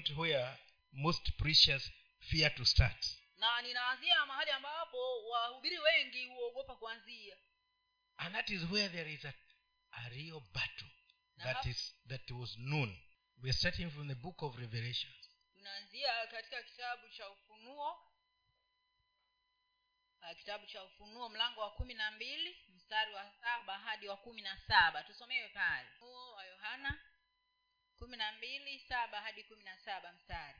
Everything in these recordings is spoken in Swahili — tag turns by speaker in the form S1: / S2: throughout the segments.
S1: point where most preachers fear to start.
S2: Na ninaanzia mahali ambapo wahubiri wengi huogopa kuanzia.
S1: And that is where there is a, a real battle
S2: Na
S1: that is that was known. We're starting from the book of revelation.
S2: Tunaanzia katika kitabu cha ufunuo uh, kitabu cha ufunuo mlango wa kumi na mbili mstari wa saba hadi wa kumi na saba. Tusomewe pale. Ufunuo wa yohana kumi na mbili saba hadi kumi na saba mstari.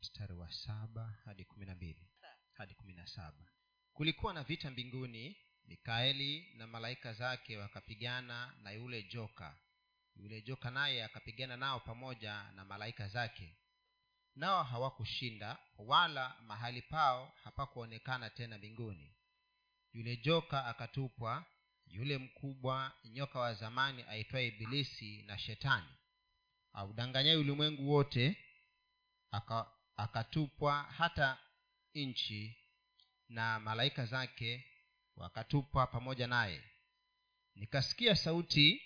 S3: Mstari wa saba hadi kumi na mbili. Hadi kumi na saba. Kulikuwa na vita mbinguni. Mikaeli na malaika zake wakapigana na yule joka. Yule joka naye akapigana nao pamoja na malaika zake. Nao hawakushinda wala mahali pao hapakuonekana tena mbinguni. Yule joka akatupwa yule mkubwa nyoka wa zamani aitwaye ibilisi na shetani audanganyaye ulimwengu wote aka, akatupwa hata nchi na malaika zake wakatupwa pamoja naye. Nikasikia sauti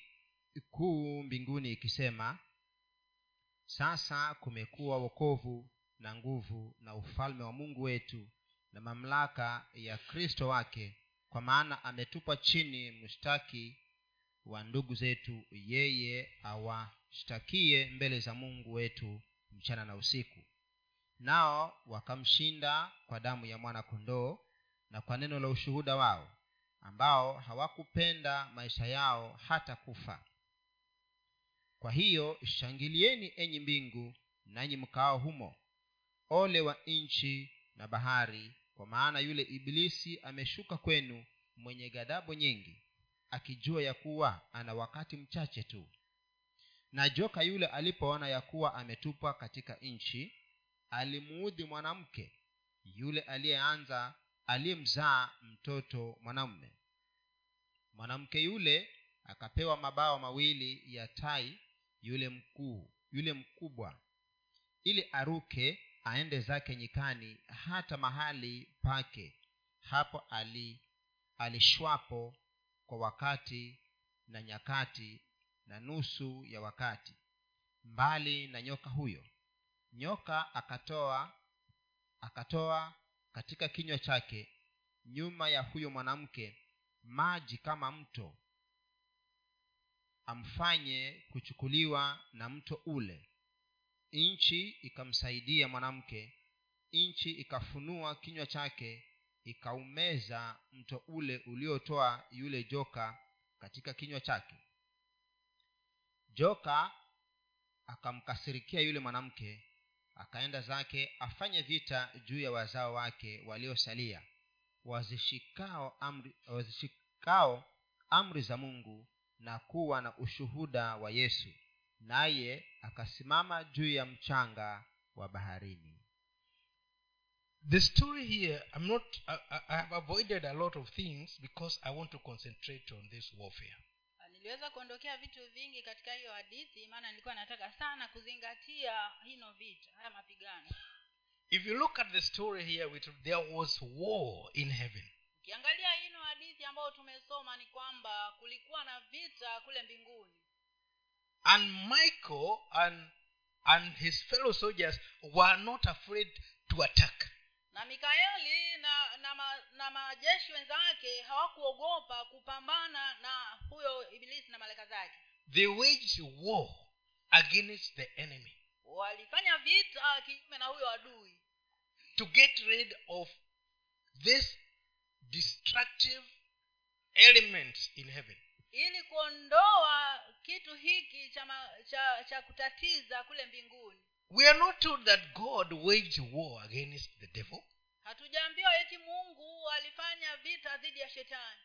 S3: kuu mbinguni ikisema sasa kumekuwa wokovu na nguvu na ufalme wa mungu wetu na mamlaka ya kristo wake kwa maana ametupa chini mshtaki wa ndugu zetu yeye awashtakie mbele za mungu wetu mchana na usiku. Nao wakamshinda kwa damu ya mwana kondoo na kwa neno la ushuhuda wao ambao hawakupenda maisha yao hata kufa. Kwa hiyo shangilieni enyi mbingu nanyi mkaao humo ole wa nchi na bahari kwa maana yule ibilisi ameshuka kwenu mwenye ghadhabu nyingi akijua ya kuwa ana wakati mchache tu. Na joka yule alipoona ya kuwa ametupwa katika nchi alimuudhi mwanamke yule aliyeanza aliyemzaa mtoto mwanamme mwanamke yule akapewa mabawa mawili ya tai yule mkuu yule mkubwa ili aruke aende zake nyikani hata mahali pake. Hapo ali alishwapo kwa wakati na nyakati na nusu ya wakati. Mbali na nyoka huyo nyoka akatoa akatoa katika kinywa chake nyuma ya huyo mwanamke maji kama mto amfanye kuchukuliwa na mto ule nchi ikamsaidia mwanamke nchi ikafunua kinywa chake ikaumeza mto ule uliotoa yule joka katika kinywa chake. Joka akamkasirikia yule mwanamke akaenda zake afanye vita juu ya wazao wake waliosalia wazishikao amri, wazishikao amri za mungu na kuwa na ushuhuda wa yesu naye akasimama juu ya mchanga wa baharini.
S1: The story here i'm not I, I have avoided a lot of things because i want to concentrate on this warfare.
S2: Niliweza kuondokea vitu vingi katika hiyo hadithi maana nilikuwa nataka sana kuzingatia hino vita haya mapigano.
S1: If you look at the story here with, there was war in heaven.
S2: Ukiangalia hino hadithi ambayo tumesoma ni kwamba kulikuwa na vita kule mbinguni
S1: and michael and and his fellow soldiers were not afraid to attack.
S2: Na mikaeli na na, ma, na majeshi wenzake hawakuogopa kupambana na huyo ibilisi na malaika zake.
S1: They waged war against the enemy
S2: walifanya vita kinyume na huyo adui.
S1: to get rid of this destructive element in heaven
S2: ili kuondoa kitu hiki cha, ma, cha cha kutatiza kule mbinguni.
S1: We are not told that god waged war against the devil.
S2: Hatujaambiwa eti mungu alifanya vita dhidi ya shetani.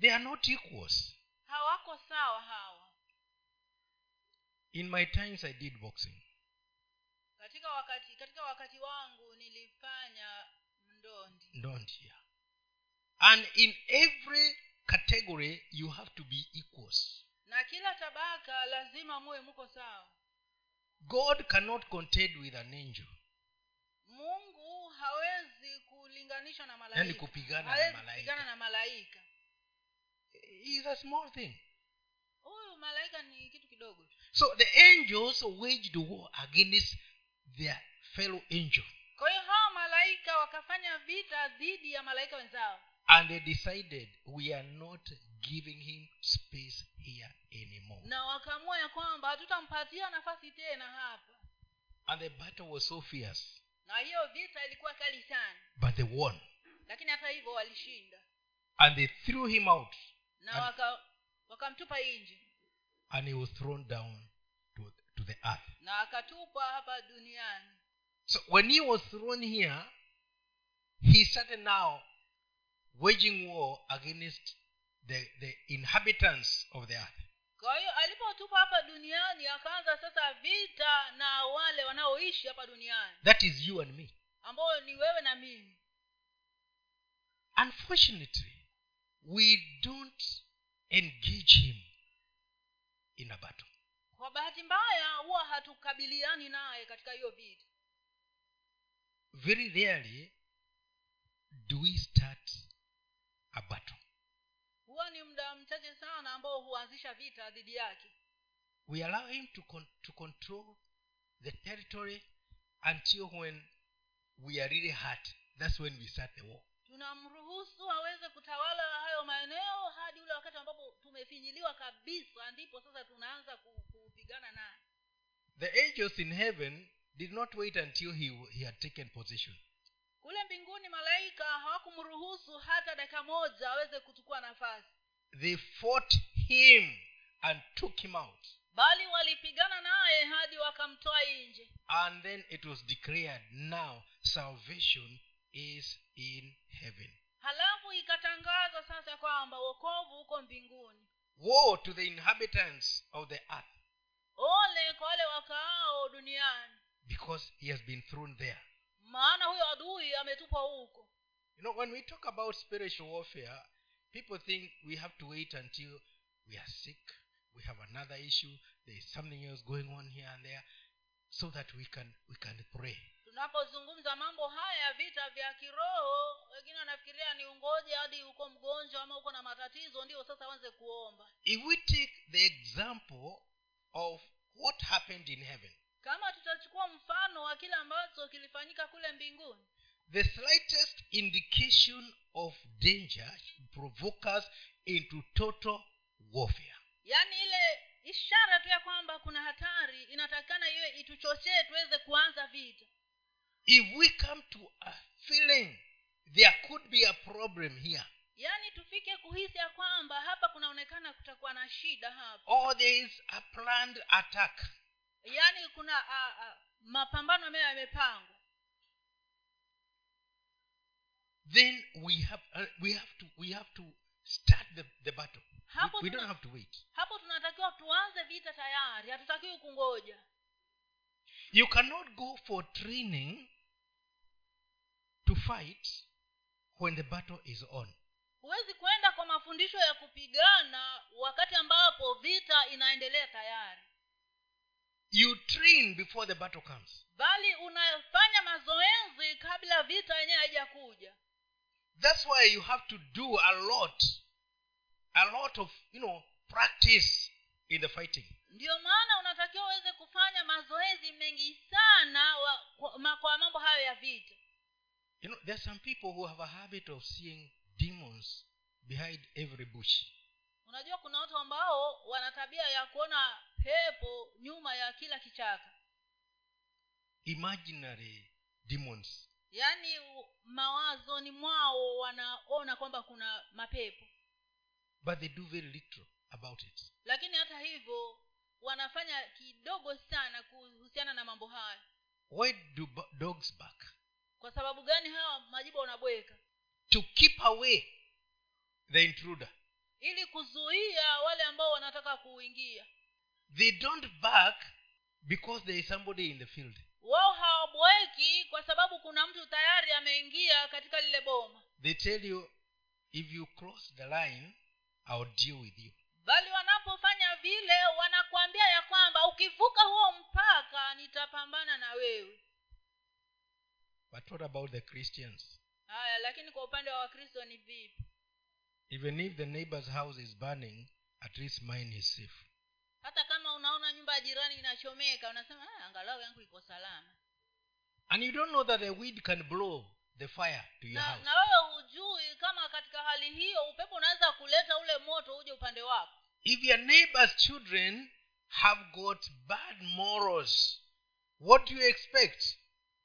S1: They are not equals.
S2: Hawako sawa hawa.
S1: In my times i did boxing.
S2: Katika wakati katika wakati wangu nilifanya ndondi.
S1: Ndondi yeah. and in every category you have to be equals.
S2: Na kila tabaka lazima muwe mko sawa.
S1: God cannot contend with an angel.
S2: Mungu hawezi kulinganishwa na
S1: yani
S2: malaika
S1: kupigana na
S2: hawezi kupigana na malaika.
S1: Is a small thing.
S2: Huyu malaika ni kitu kidogo
S1: so the angels waged war against their fellow angel.
S2: Kwa hiyo hawa malaika wakafanya vita dhidi ya malaika wenzao
S1: and they decided we are not giving him space here anymore.
S2: Na wakaamua ya kwamba hatutampatia nafasi tena hapa.
S1: And the battle was so fierce.
S2: Na hiyo vita ilikuwa kali sana.
S1: But they won.
S2: Lakini hata hivyo walishinda.
S1: And they threw him out.
S2: Na waka wakamtupa nje.
S1: and he was thrown down to, to the earth.
S2: Na akatupwa hapa duniani.
S1: So when he was thrown here he started now waging war against the, the inhabitants of the earth.
S2: Kwa hiyo alipotupa hapa duniani akaanza sasa vita na wale wanaoishi hapa duniani.
S1: That is you and me.
S2: Ambayo ni wewe na mimi.
S1: Unfortunately we don't engage him in a battle.
S2: Kwa bahati mbaya huwa hatukabiliani naye katika hiyo vita.
S1: Very rarely do we start a battle
S2: huwa ni muda mchache sana ambao huanzisha vita dhidi yake.
S1: We allow him to, con- to control the territory until when we are really hurt. That's when we start the war.
S2: Tunamruhusu aweze kutawala hayo maeneo hadi ule wakati ambapo tumefinyiliwa kabisa ndipo sasa tunaanza kupigana naye.
S1: The angels in heaven did not wait until he, he had taken possession
S2: kule mbinguni malaika hawakumruhusu hata dakika moja aweze kuchukua nafasi.
S1: They fought him and took him out.
S2: Bali walipigana naye hadi wakamtoa nje.
S1: And then it was declared now salvation is in heaven.
S2: Halafu ikatangazwa sasa kwamba wokovu uko mbinguni.
S1: Woe to the inhabitants of the earth.
S2: Ole kwa wale wakaao duniani.
S1: Because he has been thrown there
S2: maana huyo adui ametupwa huko.
S1: You know when we talk about spiritual warfare people think we have to wait until we are sick we have another issue there is something else going on here and there so that we can we can pray.
S2: Tunapozungumza mambo haya vita vya kiroho wengine wanafikiria ni ungoje hadi uko mgonjwa ama uko na matatizo ndio sasa wanze kuomba.
S1: If we take the example of what happened in heaven
S2: kama tutachukua mfano wa kile ambacho kilifanyika kule mbinguni.
S1: The slightest indication of danger provoke us into total warfare.
S2: Yaani ile ishara tu ya kwamba kuna hatari inatakikana iwe ituchochee tuweze kuanza vita.
S1: If we come to a feeling there could be a problem here
S2: yaani tufike kuhisi ya kwamba hapa kunaonekana kutakuwa na shida hapa.
S1: or there is a planned attack
S2: yaani kuna a, a, mapambano ambayo yamepangwa.
S1: Then we have uh, we have to we have to start the, the battle.
S2: Hapo
S1: we, we
S2: tuna-
S1: don't have to wait.
S2: hapo tunatakiwa tuanze vita tayari. Hatutakiwi kungoja.
S1: You cannot go for training to fight when the battle is on.
S2: Huwezi kwenda kwa mafundisho ya kupigana wakati ambapo vita inaendelea tayari
S1: you train before the battle comes.
S2: Bali unafanya mazoezi kabla vita yenyewe haijakuja.
S1: That's why you have to do a lot a lot of you know practice in the fighting.
S2: Ndio maana unatakiwa uweze kufanya mazoezi mengi sana wa, kwa, kwa mambo hayo ya vita.
S1: You know there are some people who have a habit of seeing demons behind every bush
S2: unajua kuna watu ambao wana tabia ya kuona pepo nyuma ya kila kichaka.
S1: Imaginary demons.
S2: Yaani mawazoni mwao wanaona kwamba kuna mapepo.
S1: But they do very little about it.
S2: Lakini hata hivyo wanafanya kidogo sana kuhusiana na mambo haya.
S1: Why do dogs bark?
S2: Kwa sababu gani hawa majibu wanabweka?
S1: To keep away the intruder
S2: ili kuzuia wale ambao wanataka kuingia.
S1: They don't bark because there is somebody in the field.
S2: Wao hawabweki kwa sababu kuna mtu tayari ameingia katika lile boma.
S1: They tell you if you cross the line i'll deal with you.
S2: Bali wanapofanya vile wanakuambia ya kwamba ukivuka huo mpaka nitapambana na wewe.
S1: But what about the christians?
S2: Haya lakini kwa upande wa wakristo ni vipi
S1: even if the neighbor's house is burning at least mine is safe.
S2: Hata kama unaona nyumba ya jirani inachomeka unasema ah, angalau yangu iko salama.
S1: And you don't know that the wind can blow the fire to your
S2: na,
S1: house.
S2: na wewe hujui kama katika hali hiyo upepo unaweza kuleta ule moto uje upande wako.
S1: If your neighbor's children have got bad morals what do you expect?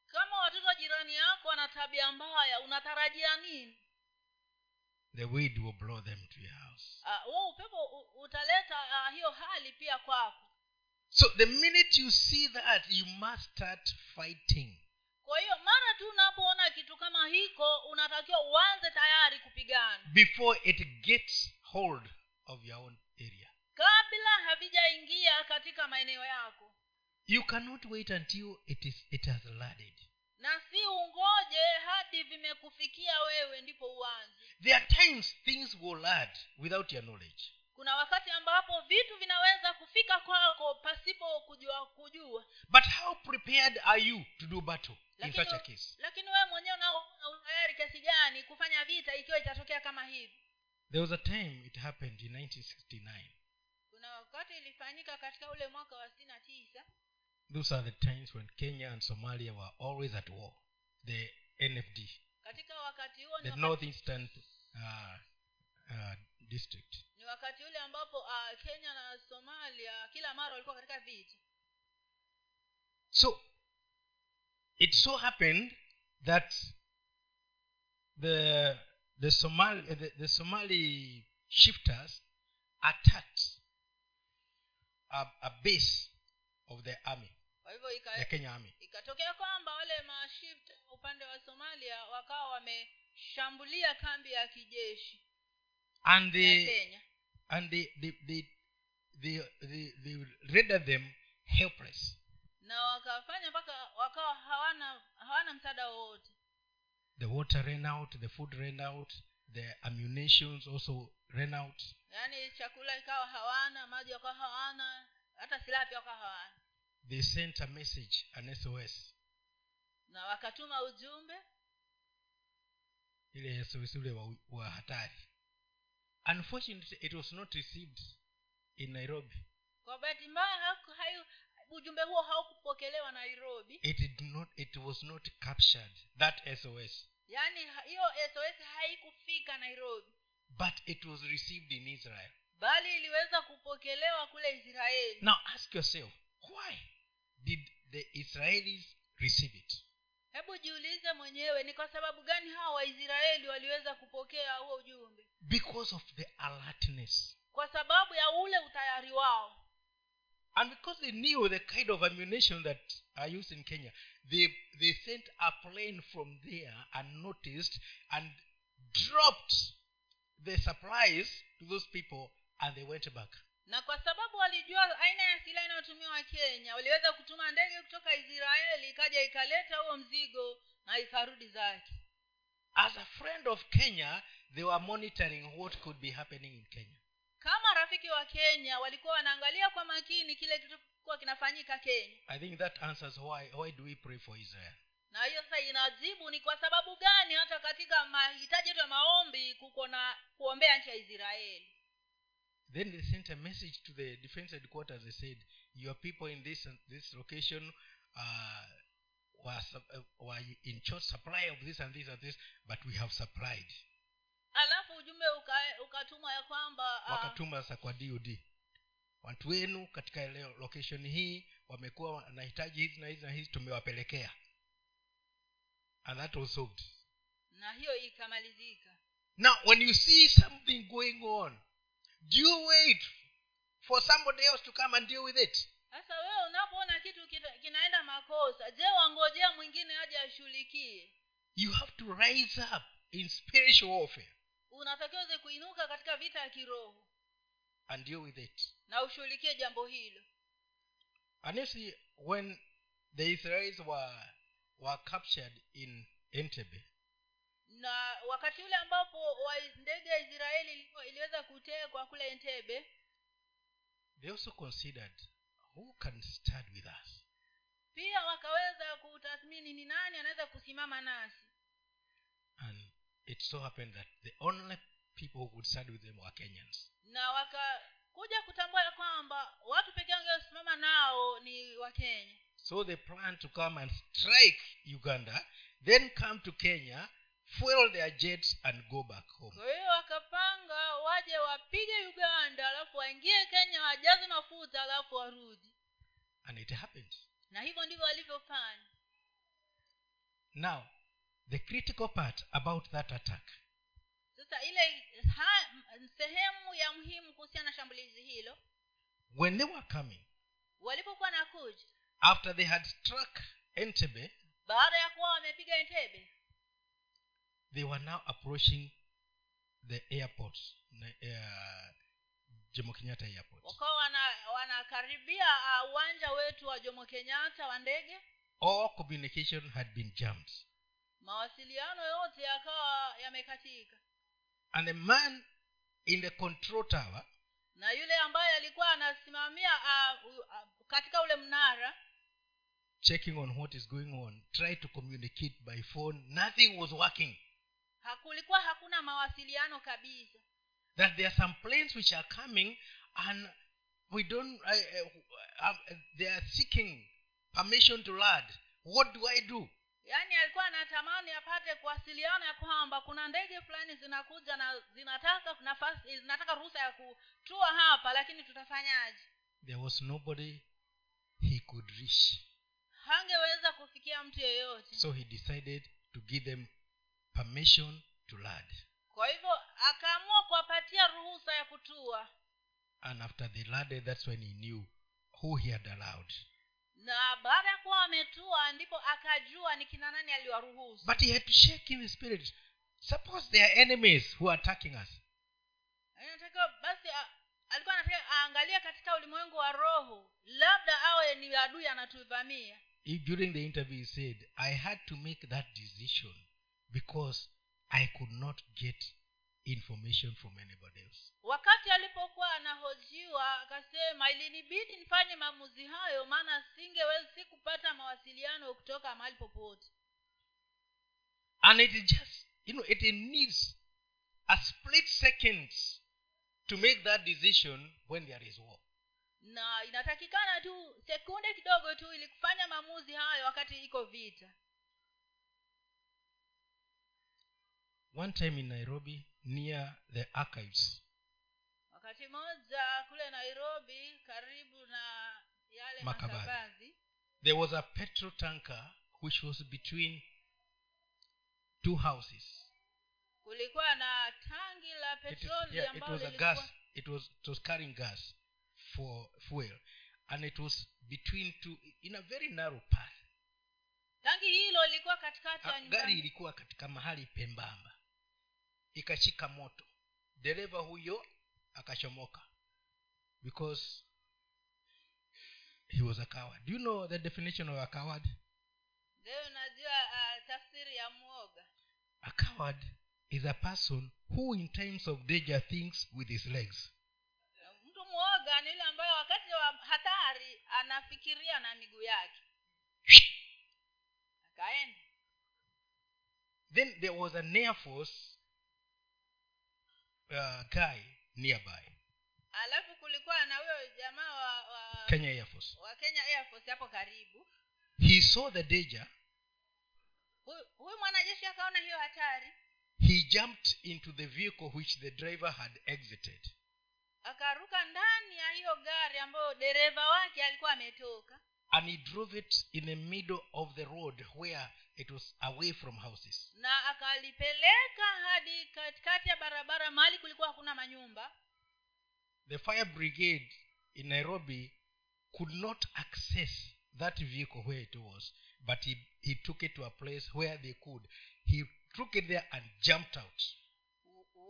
S2: Kama watoto wa jirani yako wana tabia mbaya unatarajia nini
S1: the wind will blow them to your house.
S2: Huo upepo utaleta uh, hiyo hali pia kwako.
S1: So the minute you see that you must start fighting.
S2: Kwa hiyo mara tu unapoona kitu kama hiko unatakiwa uanze tayari kupigana.
S1: Before it gets hold of your own area.
S2: Kabla havijaingia katika maeneo yako.
S1: You cannot wait until it is it has landed
S2: na si ungoje hadi vimekufikia wewe ndipo uanze.
S1: There are times things will add without your knowledge.
S2: Kuna wakati ambapo vitu vinaweza kufika kwako pasipo kujua kujua.
S1: But how prepared are you to do battle in
S2: lakini,
S1: such a case?
S2: lakini wewe mwenyewe una una utayari kiasi gani kufanya vita ikiwa itatokea kama hivi?
S1: There was a time it happened in 1969
S2: kuna wakati ilifanyika katika ule mwaka wa sitini na tisa
S1: those are the times when kenya and somalia were always at war. The nfd
S2: katika wakati huo
S1: the northeastern uh, uh, district.
S2: ni wakati ule ambapo uh, kenya na somalia kila mara walikuwa katika vita.
S1: So it so happened that the the somali the, the somali shifters attacked a, a base of the army
S2: kwa hivyo
S1: the kenya army.
S2: ikatokea kwamba wale mashift upande wa somalia wakawa wameshambulia kambi ya kijeshi
S1: and
S2: ya kenya.
S1: and the, the, the, the, the, the rendered them helpless.
S2: Na wakafanya mpaka wakawa hawana hawana msaada wowote.
S1: The water ran out the food ran out the ammunitions also ran out.
S2: Yaani chakula ikawa hawana maji wakawa hawana hata silaha pia wakawa hawana
S1: they sent a message an sos
S2: na wakatuma ujumbe.
S1: Ile sos ule wa, wa hatari. Unfortunately it was not received in nairobi.
S2: Kwa bahati mbaya ujumbe huo haukupokelewa nairobi.
S1: It did not it was not captured that sos
S2: yaani hiyo sos haikufika nairobi.
S1: But it was received in israel.
S2: Bali iliweza kupokelewa kule israeli.
S1: Now ask yourself why did the israelis receive it?
S2: Hebu jiulize mwenyewe ni kwa sababu gani hawa waisraeli waliweza kupokea huo ujumbe?
S1: Because of the alertness.
S2: Kwa sababu ya ule utayari wao.
S1: And because they knew the kind of ammunition that are used in kenya they they sent a plane from there unnoticed and dropped the supplies to those people and they went back
S2: na kwa sababu walijua aina ya silaha inayotumiwa kenya waliweza kutuma ndege kutoka israeli ikaja ikaleta huo mzigo na ikarudi zake.
S1: As a friend of kenya they were monitoring what could be happening in kenya.
S2: Kama rafiki wa kenya walikuwa wanaangalia kwa makini kile kilichokuwa kinafanyika kenya.
S1: I think that answers why why do we pray for israel?
S2: Na hiyo sasa inajibu ni kwa sababu gani hata katika mahitaji yetu ya maombi kuko na kuombea nchi ya israeli
S1: then they sent a message to the defense headquarters. They said your people in this this location uh, were, uh, were in short supply of this and this and this but we have supplied.
S2: Alafu ujumbe ukatuma ya kwamba ah,
S1: wakatuma sasa kwa dod watu wenu katika location hii wamekuwa wanahitaji hizi na hizi na hizi tumewapelekea. And that was solved.
S2: Na hiyo ikamalizika.
S1: Now when you see something going on do you wait for somebody else to come and deal with it.
S2: Sasa wewe unapoona kitu kinaenda makosa je wangojea mwingine aje ashughulikie?
S1: You have to rise up in spiritual warfare
S2: unatakiwa uweze kuinuka katika vita ya kiroho
S1: and deal with it.
S2: na ushughulikie jambo hilo.
S1: And you see when the israelis were were captured in entebbe
S2: na wakati ule ambapo ndege ya israeli iliweza kutekwa kule entebe
S1: they also considered who can stand with us.
S2: pia wakaweza kutathmini ni nani anaweza kusimama nasi.
S1: And it so happened that the only people who could stand with them were kenyans.
S2: Na wakakuja kutambua ya kwamba watu pekee wangeosimama nao ni wakenya
S1: So they plan to come and strike Uganda, then come to Kenya, fuel their jets, and go back home.
S2: kwa hiyo wakapanga waje wapige uganda alafu waingie kenya wajaze mafuta alafu warudi
S1: And it happened.
S2: na hivyo ndivyo walivyofanya
S1: Now, the critical part about that attack
S2: sasa ile sehemu ya muhimu kuhusiana na shambulizi hilo
S1: when they were coming,
S2: walipokuwa na kuja
S1: after they had struck entebe
S2: baada ya kuwa wamepiga entebe
S1: they were now approaching the airport, uh, Jomo Kenyatta Airport.
S2: wakawa wana- wanakaribia uh, uwanja wetu wa jomo kenyatta wa ndege
S1: All communication had been jammed.
S2: mawasiliano yote yakawa yamekatika
S1: And the man in the control tower
S2: na yule ambaye alikuwa anasimamia uh, uh, uh, katika ule mnara
S1: checking on what is going on tried to communicate by phone nothing was working
S2: hakulikuwa hakuna mawasiliano kabisa.
S1: That there are some planes which are coming and we don't uh, uh, uh, they are seeking permission to land. What do i do?
S2: Yaani alikuwa anatamani apate kuwasiliana ya kwamba kuna ndege fulani zinakuja na zinataka nafasi zinataka ruhusa ya kutua hapa lakini tutafanyaje?
S1: There was nobody he could reach.
S2: Hangeweza kufikia mtu yeyote.
S1: So he decided to give them permission to land
S2: kwa hivyo akaamua kuwapatia ruhusa ya kutua.
S1: And after they landed that's when he knew who he had allowed.
S2: Na baada ya kuwa wametua ndipo akajua ni kina nani aliwaruhusu.
S1: But he had to shake in the spirit. Suppose they are enemies who are attacking us.
S2: Anatakiwa basi alikuwa anataka aangalie katika ulimwengu wa roho labda awe ni adui anatuvamia.
S1: During the interview he said i had to make that decision because i could not get information from anybody else.
S2: Wakati alipokuwa anahojiwa akasema ilinibidi nifanye maamuzi hayo maana singewezi kupata mawasiliano kutoka mahali popote.
S1: And it is just you know it needs a split second to make that decision when there is war.
S2: Na inatakikana tu sekunde kidogo tu ili kufanya maamuzi hayo wakati iko vita
S1: one time in nairobi near the archives.
S2: Wakati mmoja kule nairobi karibu na yale
S1: makavazi there was a petrol tanker which was between two houses.
S2: Kulikuwa na tangi la petroli
S1: yeah, it was a gas. It was it was carrying gas for fuel. And it was between two in a very narrow path.
S2: Tangi hilo lilikuwa katikati ya
S1: gari ilikuwa katika mahali pembamba ikashika moto. Dereva huyo akachomoka. Because he was a coward. Do you know the definition of a coward?
S2: Leo unajua uh, tafsiri ya mwoga.
S1: A coward is a person who in times of danger thinks with his legs.
S2: Mtu mwoga ni yule ambayo wakati wa hatari anafikiria na miguu yake. Akaenda.
S1: Then there was an air force uh, guy nearby.
S2: Alafu kulikuwa na huyo jamaa wa, wa,
S1: kenya air force.
S2: wa kenya air force hapo karibu.
S1: He saw the danger.
S2: Huyu mwanajeshi akaona hiyo hatari.
S1: He jumped into the vehicle which the driver had exited.
S2: Akaruka ndani ya hiyo gari ambayo dereva wake alikuwa ametoka.
S1: And he drove it in the middle of the road where it was away from houses.
S2: Na akalipeleka hadi katikati ya barabara mahali kulikuwa hakuna manyumba.
S1: The fire brigade in nairobi could not access that vehicle where it was but he, he took it to a place where they could. He took it there and jumped out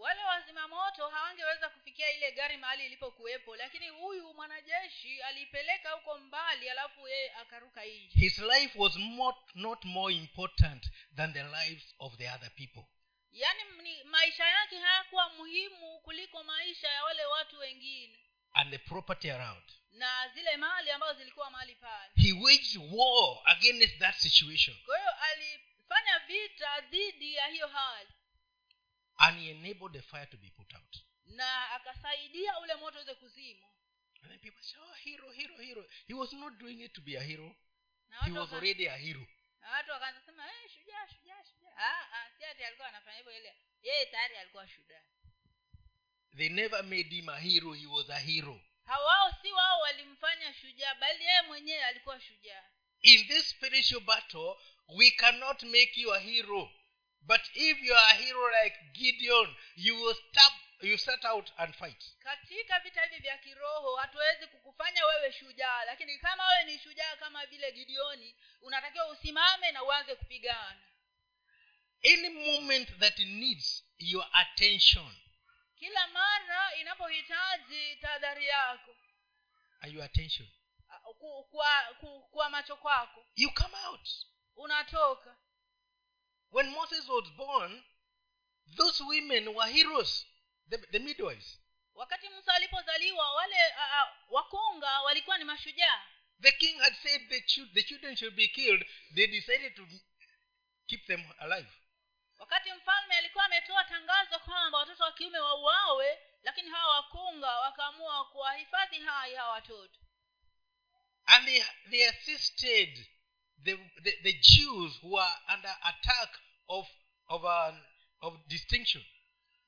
S2: wale wazimamoto hawangeweza kufikia ile gari mahali ilipokuwepo lakini huyu mwanajeshi alipeleka huko mbali alafu yeye akaruka nje.
S1: His life was more, not more important than the lives of the other people.
S2: Yaani maisha yake hayakuwa muhimu kuliko maisha ya wale watu wengine.
S1: And the property around.
S2: Na zile mali ambazo zilikuwa mahali pale.
S1: He waged war against that situation.
S2: Kwa hiyo alifanya vita dhidi ya hiyo hali
S1: and he enabled the fire to be put out
S2: na akasaidia ule moto uweze kuzimwa
S1: And then people say, oh, hero, hero, hero. He was not doing it to be a hero.
S2: na
S1: He was already a hero.
S2: na watu wakaanza sema hey, shujaa shujaa shujaa ah, ah, si ati alikuwa anafanya hivyo ile yeye tayari alikuwa shujaa
S1: They never made him a hero. He was a hero.
S2: hawao si wao walimfanya shujaa bali yeye mwenyewe alikuwa shujaa
S1: In this spiritual battle, we cannot make you a hero. But if you are a hero like Gideon, you will stop, you set out and fight.
S2: katika vita hivi vya kiroho hatuwezi kukufanya wewe shujaa lakini kama wewe ni shujaa kama vile gideoni unatakiwa usimame na uanze kupigana
S1: Any moment that needs your attention
S2: kila mara inapohitaji tahadhari yako
S1: and your attention,
S2: kwa, kwa macho kwako
S1: you come out.
S2: unatoka
S1: When Moses was born, those women were heroes, the, the midwives.
S2: wakati musa alipozaliwa wale uh, wakunga walikuwa ni mashujaa
S1: The king had said the, ch- the children should be killed. They decided to keep them alive.
S2: wakati mfalme alikuwa ametoa tangazo kwamba watoto wa kiume wauawe lakini hawa wakunga wakaamua kuwahifadhi hai hawa watoto
S1: And they, they assisted the, the, the Jews who are under attack of, of, an, of distinction.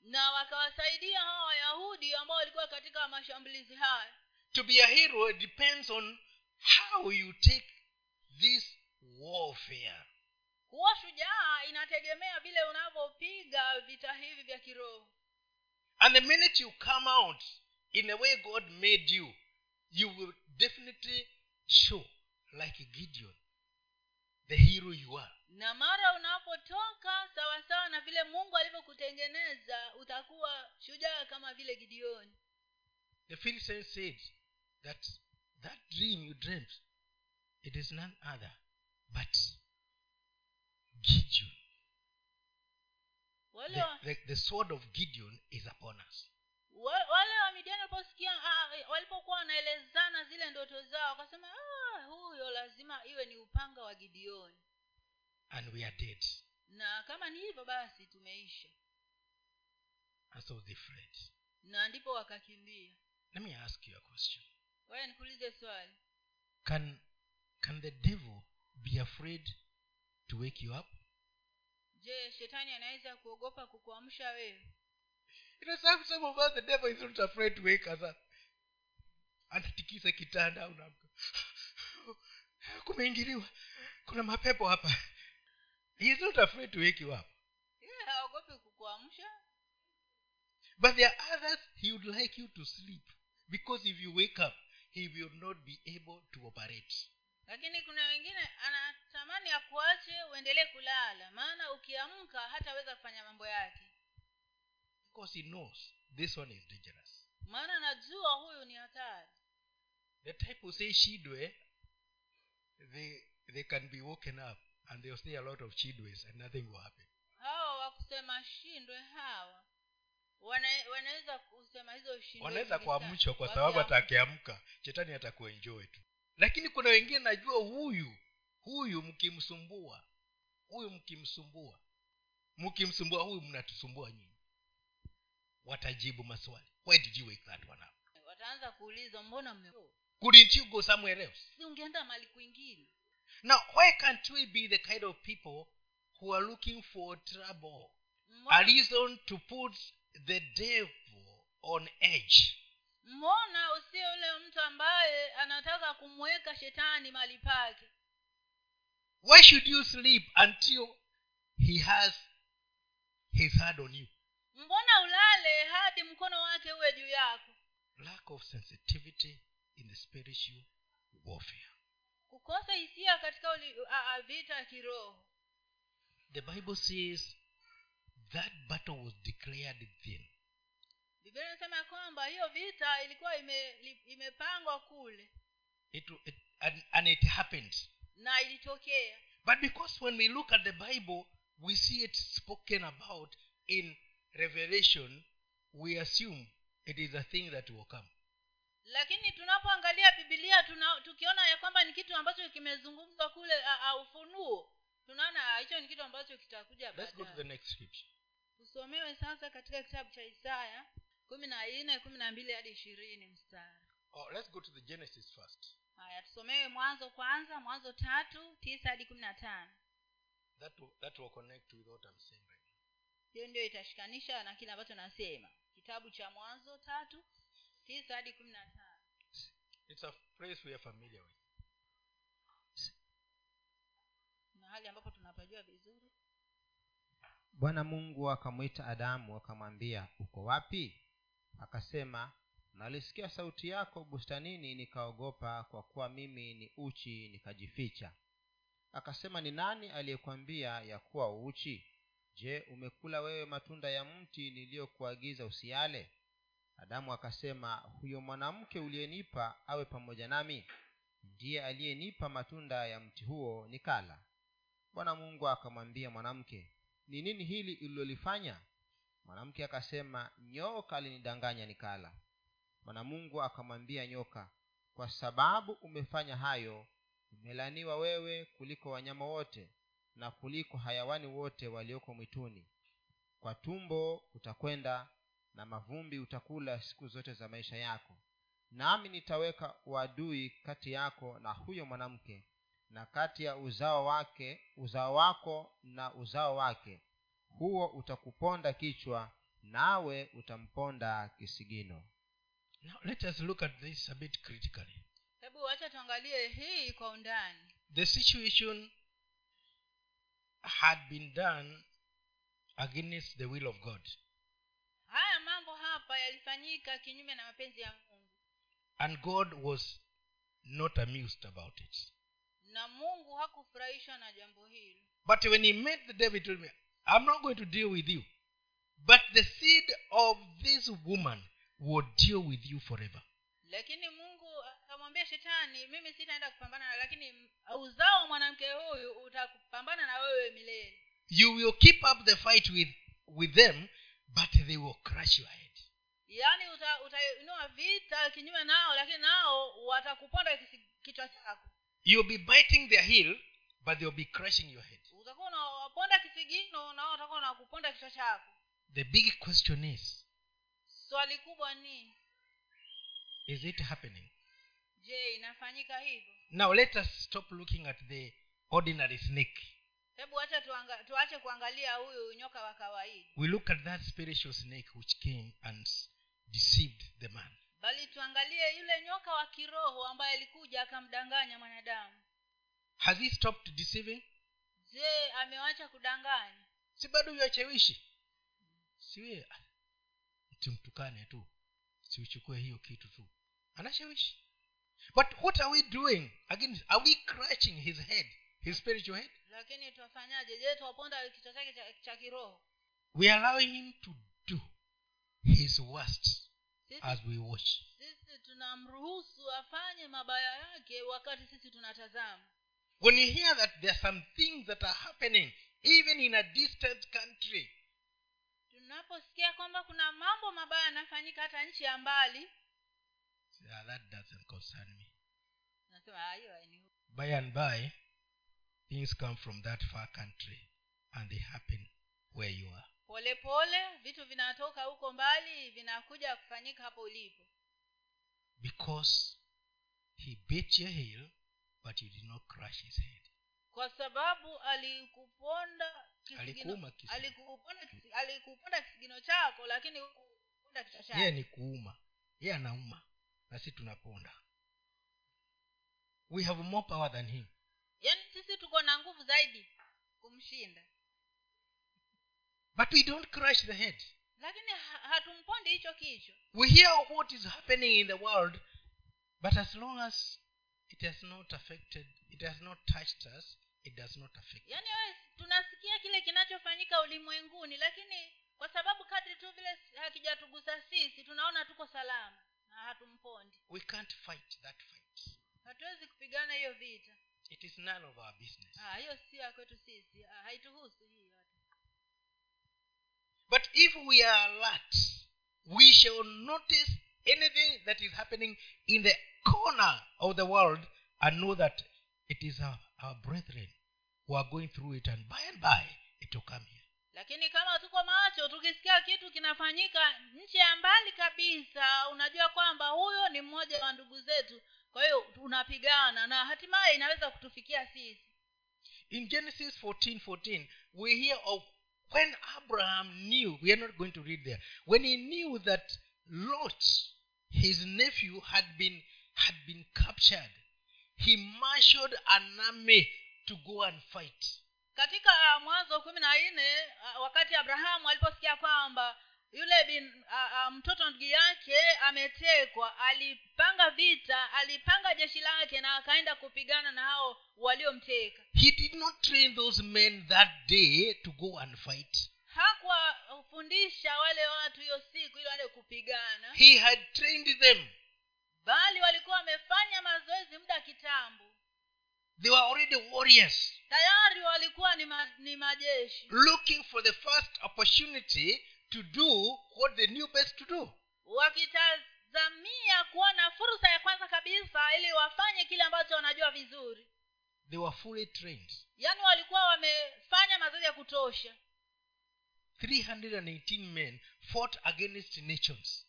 S2: na wakawasaidia hawa wayahudi ambao walikuwa katika mashambulizi haya
S1: To be a hero it depends on how you take this warfare.
S2: kuwa shujaa inategemea vile unavyopiga vita hivi vya kiroho
S1: And the minute you come out in the way God made you, you will definitely show, like Gideon, the hero you are.
S2: na mara unapotoka sawasawa na vile mungu alivyokutengeneza utakuwa shujaa kama vile gideoni
S1: The philistine said that that dream you dreamt, it is none other but Gideon. The, the, the sword of Gideon is upon us.
S2: Wa- wale wamidiani waliposikia walipokuwa wanaelezana zile ndoto zao wakasema ah, huyo lazima iwe ni upanga wa gideoni
S1: And we are dead.
S2: na kama ni hivyo basi tumeisha
S1: And so they fled.
S2: na ndipo wakakimbia
S1: Let me ask you a question.
S2: waya nikuulize swali
S1: Can can the devil be afraid to wake you up?
S2: je shetani anaweza kuogopa kukuamsha wewe
S1: You know, some, some of us, the devil is not afraid to wake us up. anatikisa kitanda unaamka kumeingiliwa. Kuna mapepo hapa. He is not afraid to wake you up.
S2: Yeah, haogopi kukuamsha.
S1: But there are others he would like you to sleep. Because if you wake up he will not be able to operate.
S2: Lakini kuna wengine anatamani akuache uendelee kulala. Maana ukiamka hataweza kufanya mambo yake
S1: because he knows this one is dangerous.
S2: Maana najua huyu ni hatari.
S1: The type who say shidwe they they can be woken up and they'll say a lot of shidwes and nothing will happen.
S2: Hawa wakusema shindwe hawa wana, wanaweza kusema hizo
S1: wanaweza kuamshwa kwa sababu atakiamka. Shetani atakuenjoy tu. Lakini kuna wengine najua huyu huyu mkimsumbua huyu mkimsumbua mkimsumbua huyu mnatusumbua nyinyi watajibu maswali. Why did you wake that one up?
S2: Wataanza kuuliza mbona mme
S1: couldn't you go somewhere else?
S2: Si ungeenda mali kwingine?
S1: Now why can't we be the kind of people who are looking for trouble? A reason to put the devil on edge.
S2: Mbona usio yule mtu ambaye anataka kumweka shetani mali pake?
S1: Why should you sleep until he has his hand on you
S2: mbona ulale hadi mkono wake uwe juu yako?
S1: Lack of sensitivity in the spiritual warfare.
S2: Kukosa hisia katika uli, a, a, vita kiroho.
S1: The bible says that battle was declared then
S2: biblia inasema kwamba hiyo vita ilikuwa ime, imepangwa kule.
S1: It, it and, and it happened.
S2: Na ilitokea.
S1: But because when we look at the bible we see it spoken about in revelation we assume it is a thing that will come.
S2: Lakini tunapoangalia bibilia tuna, tukiona ya kwamba ni kitu ambacho kimezungumzwa kule a, ufunuo tunaona hicho ni kitu ambacho kitakuja
S1: let's go to the
S2: baadaye.
S1: next scripture.
S2: Tusomewe sasa katika kitabu cha isaya kumi na nne kumi na mbili hadi ishirini mstari.
S1: Oh, let's go to the genesis first.
S2: Haya tusomewe mwanzo kwanza mwanzo tatu tisa hadi kumi na tano.
S1: That will, that will connect with what i'm saying. right now
S2: hiyo ndio itashikanisha na kile ambacho nasema. Kitabu cha mwanzo tatu tisa hadi kumi na tano.
S1: It's a phrase we are familiar with.
S2: Mahali ambapo tunapajua vizuri.
S3: Bwana mungu akamwita adamu akamwambia uko wapi? Akasema nalisikia sauti yako bustanini nikaogopa kwa kuwa mimi ni uchi nikajificha. Akasema ni nani aliyekwambia ya kuwa uchi je umekula wewe matunda ya mti niliyokuagiza usiale? Adamu akasema huyo mwanamke uliyenipa awe pamoja nami. Ndiye aliyenipa matunda ya mti huo nikala. Bwana mungu akamwambia mwanamke ni nini hili ulilolifanya? Mwanamke akasema nyoka alinidanganya nikala. Bwana mungu akamwambia nyoka kwa sababu umefanya hayo umelaniwa wewe kuliko wanyama wote na kuliko hayawani wote walioko mwituni. Kwa tumbo utakwenda na mavumbi utakula siku zote za maisha yako. Nami nitaweka uadui kati yako na huyo mwanamke na kati ya uzao wake uzao wako na uzao wake. Huo utakuponda kichwa nawe utamponda kisigino.
S1: Now let us look at this a bit critically.
S2: Hebu wacha tuangalie hii kwa undani.
S1: The situation had been done against the will of god.
S2: Haya mambo hapa yalifanyika kinyume na mapenzi ya mungu.
S1: And god was not amused about it.
S2: Na mungu hakufurahishwa na jambo hili
S1: but when he met the devil told me i'm not going to deal with you. But the seed of this woman will deal with you forever.
S2: Lakini mungu akamwambia shetani mimi sitaenda kupambana na lakini uzao wa mwanamke huyu utakupambana na wewe milele.
S1: You will keep up the fight with with them but they will crush your head.
S2: Yaani utainua vita kinyume nao lakini nao watakuponda kichwa chako.
S1: You'll be biting their heel but they'll be crushing your head.
S2: Utakuwa unawaponda kisigino nao watakuwa unakuponda kichwa chako.
S1: The big question is
S2: swali kubwa ni
S1: is it happening
S2: je inafanyika hivyo?
S1: Now let us stop looking at the ordinary snake.
S2: Hebu wacha tuache kuangalia huyu nyoka wa kawaida.
S1: We look at that spiritual snake which came and deceived the man.
S2: Bali tuangalie yule nyoka wa kiroho ambaye alikuja akamdanganya mwanadamu.
S1: Has he stopped deceiving?
S2: Je amewacha kudanganya?
S1: Si bado yachewishi siwe mtumtukane tu. Siuchukue hiyo kitu tu. Anashawishi but what are we doing again are we crushing his head his spiritual head?
S2: Lakini twafanyaje? Je twaponda kichwa chake cha, kiroho?
S1: We allowing him to do his worst
S2: sisi,
S1: as we watch.
S2: sisi tunamruhusu afanye mabaya yake wakati sisi tunatazama.
S1: When you hear that there are some things that are happening even in a distant country
S2: tunaposikia kwamba kuna mambo mabaya yanafanyika hata nchi ya mbali
S1: that doesn't concern me
S2: nasema "Ah, hiyo hainihusu."
S1: By and by things come from that far country and they happen where you are.
S2: Polepole vitu vinatoka huko mbali vinakuja kufanyika hapo ulipo.
S1: Because he beat your heel but you did not crush his head.
S2: Kwa sababu alikuponda
S1: Alikuuma
S2: alikuponda alikuponda kisigino chako lakini
S1: yeye ni kuuma. Yeye anauma. Na si tunaponda we have more power than him.
S2: Yaani sisi tuko na nguvu zaidi kumshinda.
S1: But we don't crush the head.
S2: Lakini hatumponde hicho kichwa.
S1: We hear what is happening in the world but as long as it has not affected it has not touched us it does not affect
S2: yaani wewe tunasikia kile kinachofanyika ulimwenguni lakini kwa sababu kadri tu vile hakijatugusa sisi tunaona tuko salama na hatumpondi.
S1: We can't fight that fight
S2: hatuwezi kupigana hiyo vita.
S1: It is none of our business.
S2: Ah, hiyo si ya kwetu sisi. Ah, haituhusu hii yote.
S1: But if we are alert we shall notice anything that is happening in the corner of the world and know that it is our, our brethren who are going through it and by and by it will come here.
S2: Lakini kama tuko macho tukisikia kitu kinafanyika nchi ya mbali kabisa unajua kwamba huyo ni mmoja wa ndugu zetu kwa hiyo tunapigana na hatimaye inaweza kutufikia sisi.
S1: In genesis 14 14 we hear of when abraham knew we are not going to read there when he knew that lot his nephew had been had been captured he marshaled an army to go and fight.
S2: Katika mwanzo kumi na nne wakati abrahamu aliposikia kwamba yule bin a, a, mtoto ndugu yake ametekwa alipanga vita alipanga jeshi lake na akaenda kupigana na hao waliomteka.
S1: He did not train those men that day to go and fight.
S2: Hakuwafundisha wale watu hiyo siku ili waende kupigana.
S1: He had trained them.
S2: Bali walikuwa wamefanya mazoezi muda kitambo.
S1: They were already warriors.
S2: Tayari walikuwa ni, ma, ni majeshi.
S1: Looking for the first opportunity to do what they knew best to do.
S2: Wakitazamia kuona fursa ya kwanza kabisa ili wafanye kile ambacho wanajua vizuri.
S1: They were fully trained.
S2: Yaani walikuwa wamefanya mazoezi ya kutosha.
S1: 318 men fought against nations.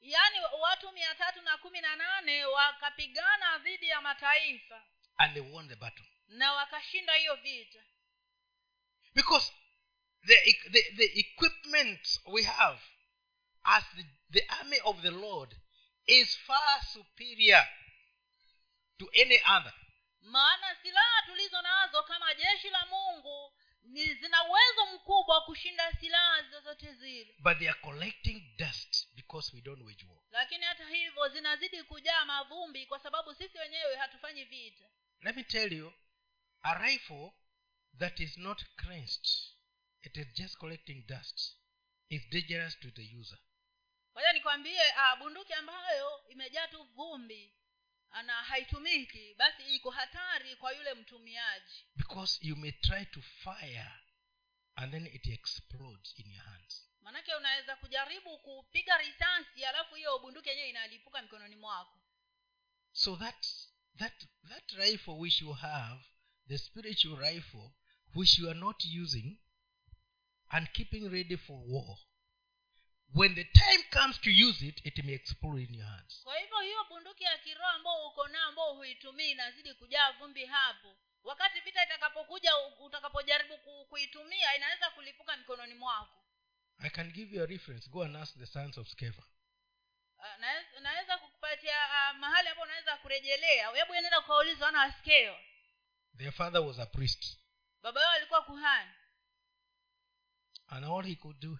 S2: Yaani watu mia tatu na kumi na nane wakapigana dhidi ya mataifa
S1: and they won the battle.
S2: na wakashinda hiyo vita.
S1: Because the, the, the equipment we have as the, the army of the lord is far superior to any other.
S2: Maana silaha tulizo nazo kama jeshi la mungu ni zina uwezo mkubwa kushinda silaha zozote zile.
S1: But they are collecting dust because we don't wage war.
S2: Lakini hata hivyo zinazidi kujaa mavumbi kwa sababu sisi wenyewe hatufanyi vita.
S1: Let me tell you a rifle that is not cleansed it is just collecting dust. Is dangerous to the user.
S2: Kwahiyo nikwambie ah, bunduki ambayo imejaa tu vumbi na haitumiki basi iko hatari kwa yule mtumiaji.
S1: Because you may try to fire and then it explodes in your hands.
S2: Maanake unaweza kujaribu kupiga risasi alafu hiyo bunduki yenyewe inalipuka mikononi mwako.
S1: So that that that rifle which you have the spiritual rifle which you are not using and keeping ready for war. When the time comes to use it it may explode in your hands.
S2: Kwa hivyo hiyo bunduki ya kiroho ambao uko nao ambao huitumii inazidi kujaa vumbi hapo. Wakati vita itakapokuja utakapojaribu kuitumia inaweza kulipuka mikononi mwako.
S1: I can give you a reference. Go and ask the sons of skeva
S2: Ah, naweza- naweza kukupatia uh, mahali hapo unaweza kurejelea. Hebu enenda ukauliza wana waskeo
S1: their father was a priest.
S2: Baba yao alikuwa kuhani
S1: and all he could do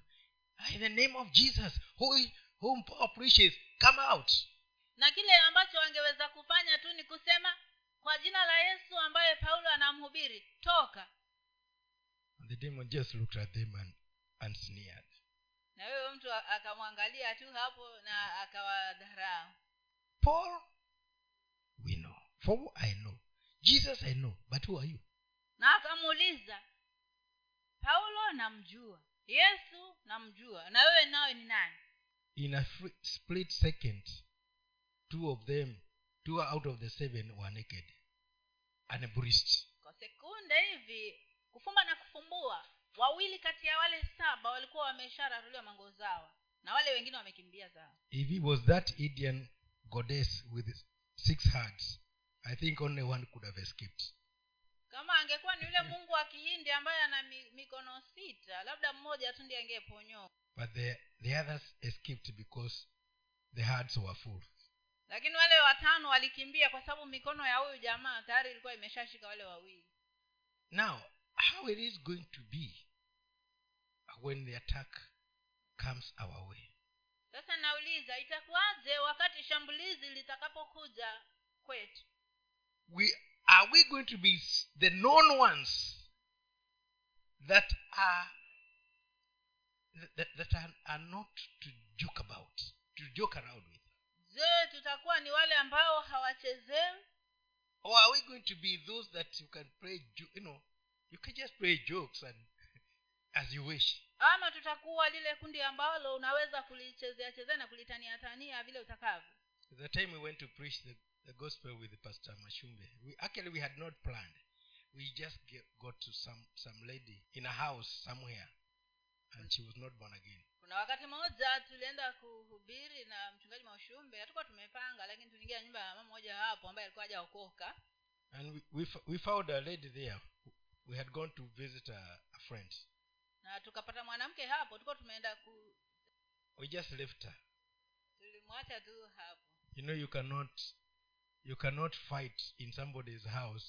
S1: in the name of jesus who, whom paul preaches come out.
S2: Na kile ambacho wangeweza kufanya tu ni kusema kwa jina la yesu ambaye paulo anamhubiri toka.
S1: And the demon just looked at them and, and sneered.
S2: Na huyo mtu akamwangalia tu hapo na akawadharau.
S1: Paul we know. For who i know? Jesus i know. But who are you?
S2: Na akamuuliza paulo namjua yesu namjua. Na wewe nawe ni nani?
S1: In a free, split second two of them two out of the seven were naked. And bruised
S2: kwa sekunde hivi kufumba na kufumbua wawili kati ya wale saba walikuwa wameshararuliwa mango zao na wale wengine wamekimbia zao.
S1: If he was that indian goddess with six hearts i think only one could have escaped
S2: kama angekuwa ni yule mungu wa kihindi ambaye ana mikono sita labda mmoja tu ndiye angeponyoka
S1: but the, the others escaped because the hearts were full.
S2: Lakini wale watano walikimbia kwa sababu mikono ya huyu jamaa tayari ilikuwa imeshashika wale wawili.
S1: Now how it is going to be when the attack comes our way?
S2: Sasa nauliza itakuwaje wakati shambulizi litakapokuja kwetu?
S1: We are we going to be the known ones that are that, that are, are not to joke about to joke around with?
S2: Je tutakuwa ni wale ambao hawachezewi
S1: or are we going to be those that you can play you know you can just play jokes and as you wish?
S2: Ama tutakuwa lile kundi ambalo unaweza kulichezea chezea na kulitania tania vile utakavyo.
S1: The time we went to preach the, the gospel with pastor mashumbe we, actually we had not planned we just get, got to some some lady in a house somewhere and she was not born again.
S2: kuna wakati mmoja tulienda kuhubiri na mchungaji maushumbe hatukuwa tumepanga lakini tuliingia nyumba ya mama moja hapo ambaye alikuwa hajaokoka
S1: And we, we, we found a lady there. We had gone to visit a, a friend.
S2: na tukapata mwanamke hapo tulikuwa tumeenda ku
S1: We just left her.
S2: tulimwacha tu hapo
S1: You know, you cannot, you cannot fight in somebody's house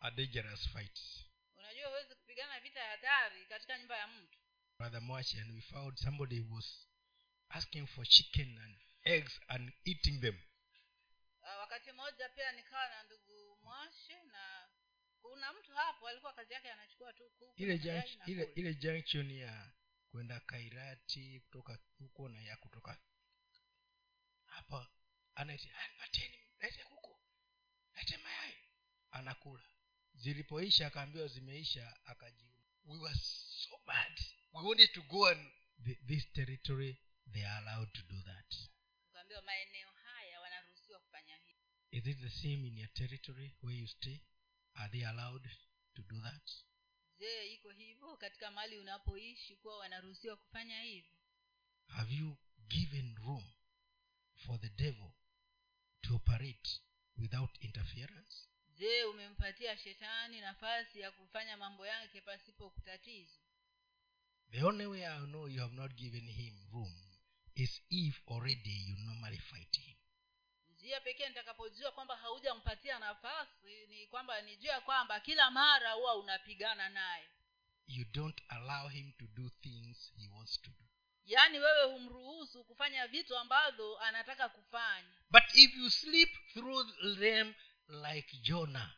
S1: a dangerous fight.
S2: unajua huwezi kupigana vita hatari katika nyumba ya mtu
S1: Brother Mwachi, and we found somebody was asking for chicken and eggs and eating them.
S2: uh, wakati mmoja pia nikawa na ndugu mwashe na kuna mtu hapo alikuwa kazi yake anachukua tu kuku
S1: ile junction, ile, ile junction ya kwenda kairati kutoka huko na ya kutoka hapa anaiti pateni lete kuku lete mayai. Anakula. Zilipoisha akaambiwa zimeisha akajiuma we were so bad. We wanted to go and the, this territory they are allowed to do that.
S2: Maeneo haya wanaruhusiwa kufanya hivi.
S1: Is it the same in your territory where you stay? Are they allowed to do that?
S2: Je iko hivyo katika mali unapoishi kuwa wanaruhusiwa kufanya hivyo
S1: have you given room for the devil to operate without interference?
S2: Je umempatia shetani nafasi ya kufanya mambo yake pasipo kutatizwa
S1: the only way i know you have not given him room is if already you normally fight him.
S2: Njia pekee nitakapojua kwamba haujampatia nafasi ni kwamba nijua kwamba kila mara huwa unapigana naye.
S1: You don't allow him to do things he wants to do
S2: yaani wewe humruhusu kufanya vitu ambavyo anataka kufanya.
S1: But if you sleep through them like jonah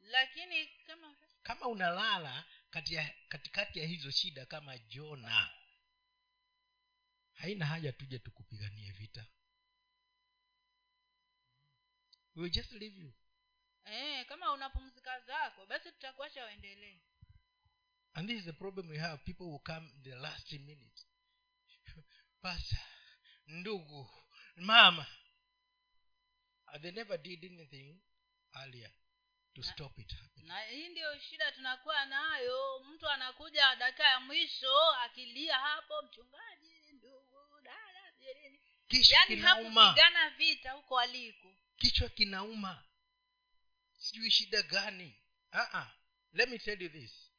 S2: lakini kama
S1: kama unalala kati katikati ya hizo shida kama jona haina haja tuje tukupiganie vita. We will just leave you.
S2: Eh, kama unapumzika zako basi tutakuacha uendelee
S1: and this is the problem we have. People will come in the last minute pastor ndugu mama. They never did anything earlier to
S2: Na-
S1: stop it happening.
S2: na hii ndiyo shida tunakuwa nayo. Mtu anakuja dakika ya mwisho akilia hapo mchungaji ndugu dada
S1: kinauma.
S2: hakupigana vita huko aliko.
S1: Kichwa kinauma. Sijui shida gani. Uh-uh. let me tell you this.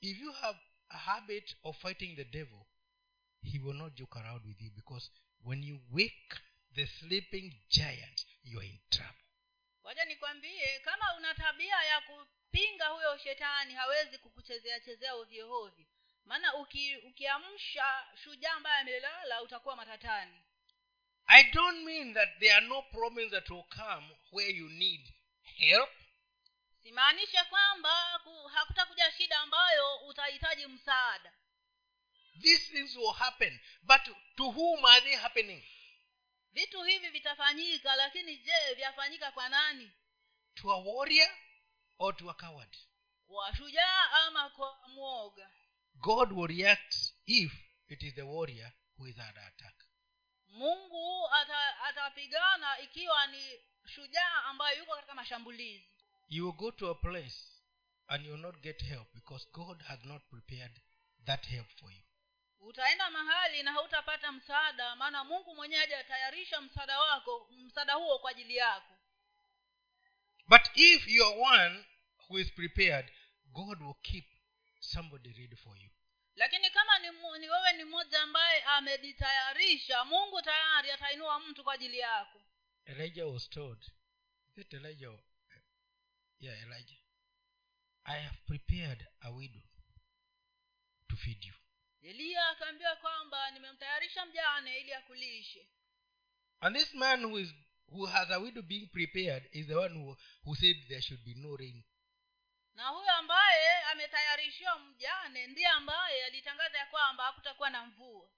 S1: If you have a habit of fighting the devil he will not joke around with you because when you wake the sleeping giant you are in trouble.
S2: Wacha nikwambie kama una tabia ya kupinga huyo shetani hawezi kukuchezea chezea ovyohovyo maana uki, ukiamsha shujaa ambaye amelala utakuwa matatani.
S1: I don't mean that there are no problems that will come where you need help.
S2: Simaanishe kwamba hakutakuja shida ambayo utahitaji msaada
S1: these things will happen but to whom are they happening?
S2: Vitu hivi vitafanyika lakini je vyafanyika kwa nani?
S1: To a warrior or to a coward?
S2: Kwa shujaa ama kwa mwoga?
S1: God will react if it is the warrior who is under attack.
S2: Mungu ata- atapigana ikiwa ni shujaa ambayo yuko katika mashambulizi.
S1: You will go to a place and you will not get help because god has not prepared that help for you
S2: utaenda mahali na hautapata msaada maana mungu mwenyewe hajatayarisha msaada wako msaada huo kwa ajili yako.
S1: But if you are one who is prepared god will keep somebody ready for you.
S2: Lakini kama ni, ni wewe ni mmoja ambaye amejitayarisha mungu tayari atainua mtu kwa ajili yako.
S1: Elijah was told that elijah yeah elijah. I have prepared a widow to feed you
S2: eliya akaambiwa kwamba nimemtayarisha mjane ili akulishe.
S1: And this man who is who has a widow being prepared is the one who, who said there should be no rain.
S2: Na huyo ambaye ametayarishiwa mjane ndiye ambaye alitangaza ya kwamba hakutakuwa na mvua.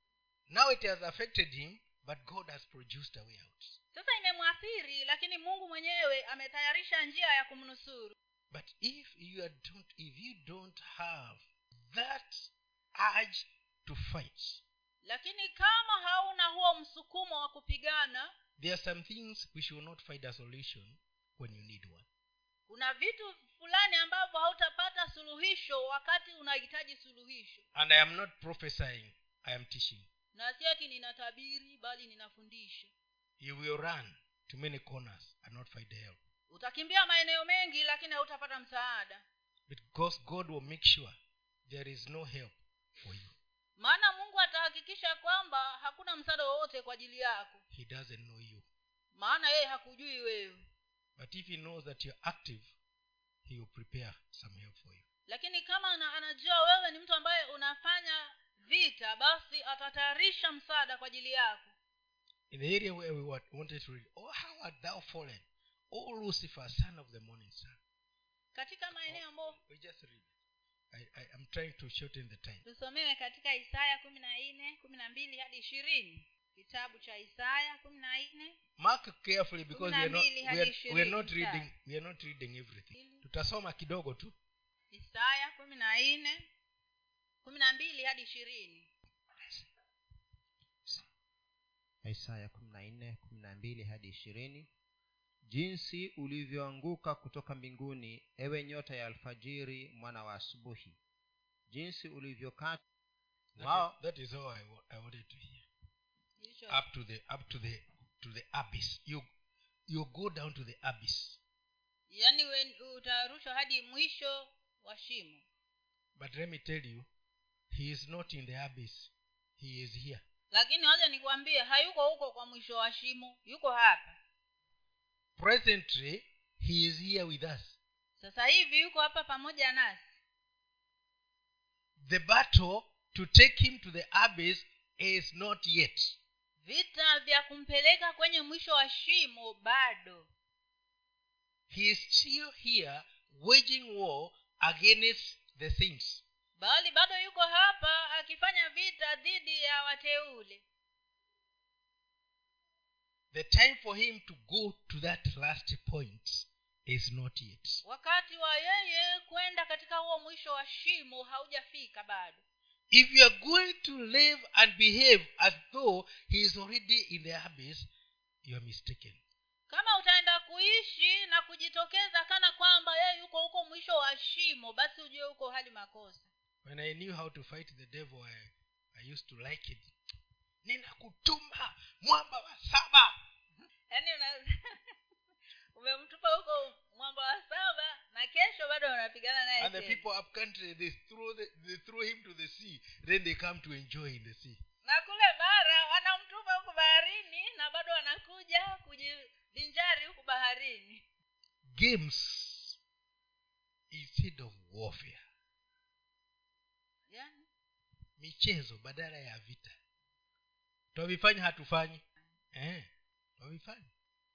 S1: Now it has affected him but god has produced a way out.
S2: Sasa imemwathiri lakini mungu mwenyewe ametayarisha njia ya kumnusuru.
S1: But if you don't if you don't have that urge to fight.
S2: Lakini kama hauna huo msukumo wa kupigana
S1: there are some things which will not find a solution when you need one.
S2: kuna vitu fulani ambavyo hautapata suluhisho wakati unahitaji suluhisho.
S1: And i am not prophesying i am teaching.
S2: Na siati ninatabiri bali ninafundisha
S1: you will run to many corners and not find help.
S2: Utakimbia maeneo mengi lakini hautapata msaada.
S1: Because god will make sure there is no help you
S2: maana mungu atahakikisha kwamba hakuna msaada wowote kwa ajili yako.
S1: He doesn't know you.
S2: Maana yeye hakujui wewe.
S1: But if he knows that you're active he will prepare some help for you.
S2: Lakini kama ana, anajua wewe ni mtu ambaye unafanya vita basi atatayarisha msaada kwa ajili yako.
S1: In the area where we wanted to read oh how art thou fallen? O lucifer son of the morning sun.
S2: Katika maeneo ambayo
S1: we just read. it. I, I, am trying to shorten the time.
S2: Tusomewe katika isaya kumi na nne kumi na mbili hadi ishirini. Kitabu cha isaya kumi na nne
S1: mark carefully because we are not, we are, we are not reading we are not reading everything. Tutasoma kidogo tu.
S2: Isaya kumi na nne kumi na mbili hadi ishirini.
S3: Isaya kumi na nne kumi na mbili hadi ishirini jinsi ulivyoanguka kutoka mbinguni ewe nyota ya alfajiri mwana wa asubuhi. Jinsi ulivyokata Wow.
S1: that is all I, I wanted to hear. Up to the up to the to the abyss. You you go down to the abyss.
S2: Yaani utarushwa hadi mwisho wa shimo.
S1: But let me tell you he is not in the abyss. He is here.
S2: Lakini waja nikuambie hayuko huko kwa mwisho wa shimo. Yuko hapa
S1: presently he is here with us.
S2: Sasa hivi yuko hapa pamoja nasi
S1: the battle to take him to the abyss is not yet.
S2: Vita vya kumpeleka kwenye mwisho wa shimo bado.
S1: He is still here waging war against the things
S2: bali bado yuko hapa akifanya vita dhidi ya wateule
S1: the time for him to go to that last point is not yet.
S2: Wakati wa yeye kwenda katika huo mwisho wa shimo haujafika bado.
S1: If you are going to live and behave as though he is already in the abyss you are mistaken.
S2: Kama utaenda kuishi na kujitokeza kana kwamba yeye yuko huko mwisho wa shimo basi ujue huko hali makosa.
S1: When i knew how to fight the devil i, I used to like it ninakutuma mwamba wa saba.
S2: Yaani umemtupa huko mwamba wa saba na kesho bado unapigana naye
S1: and the people up country they throw the, they throw him to the sea. Then they come to enjoy in the sea.
S2: Na kule bara wanamtupa huku baharini na bado wanakuja kujivinjari huku baharini.
S1: Games instead of warfare.
S2: Yani?
S1: michezo badala ya vita twavifanya hatufanyi. Eh, twavifanya.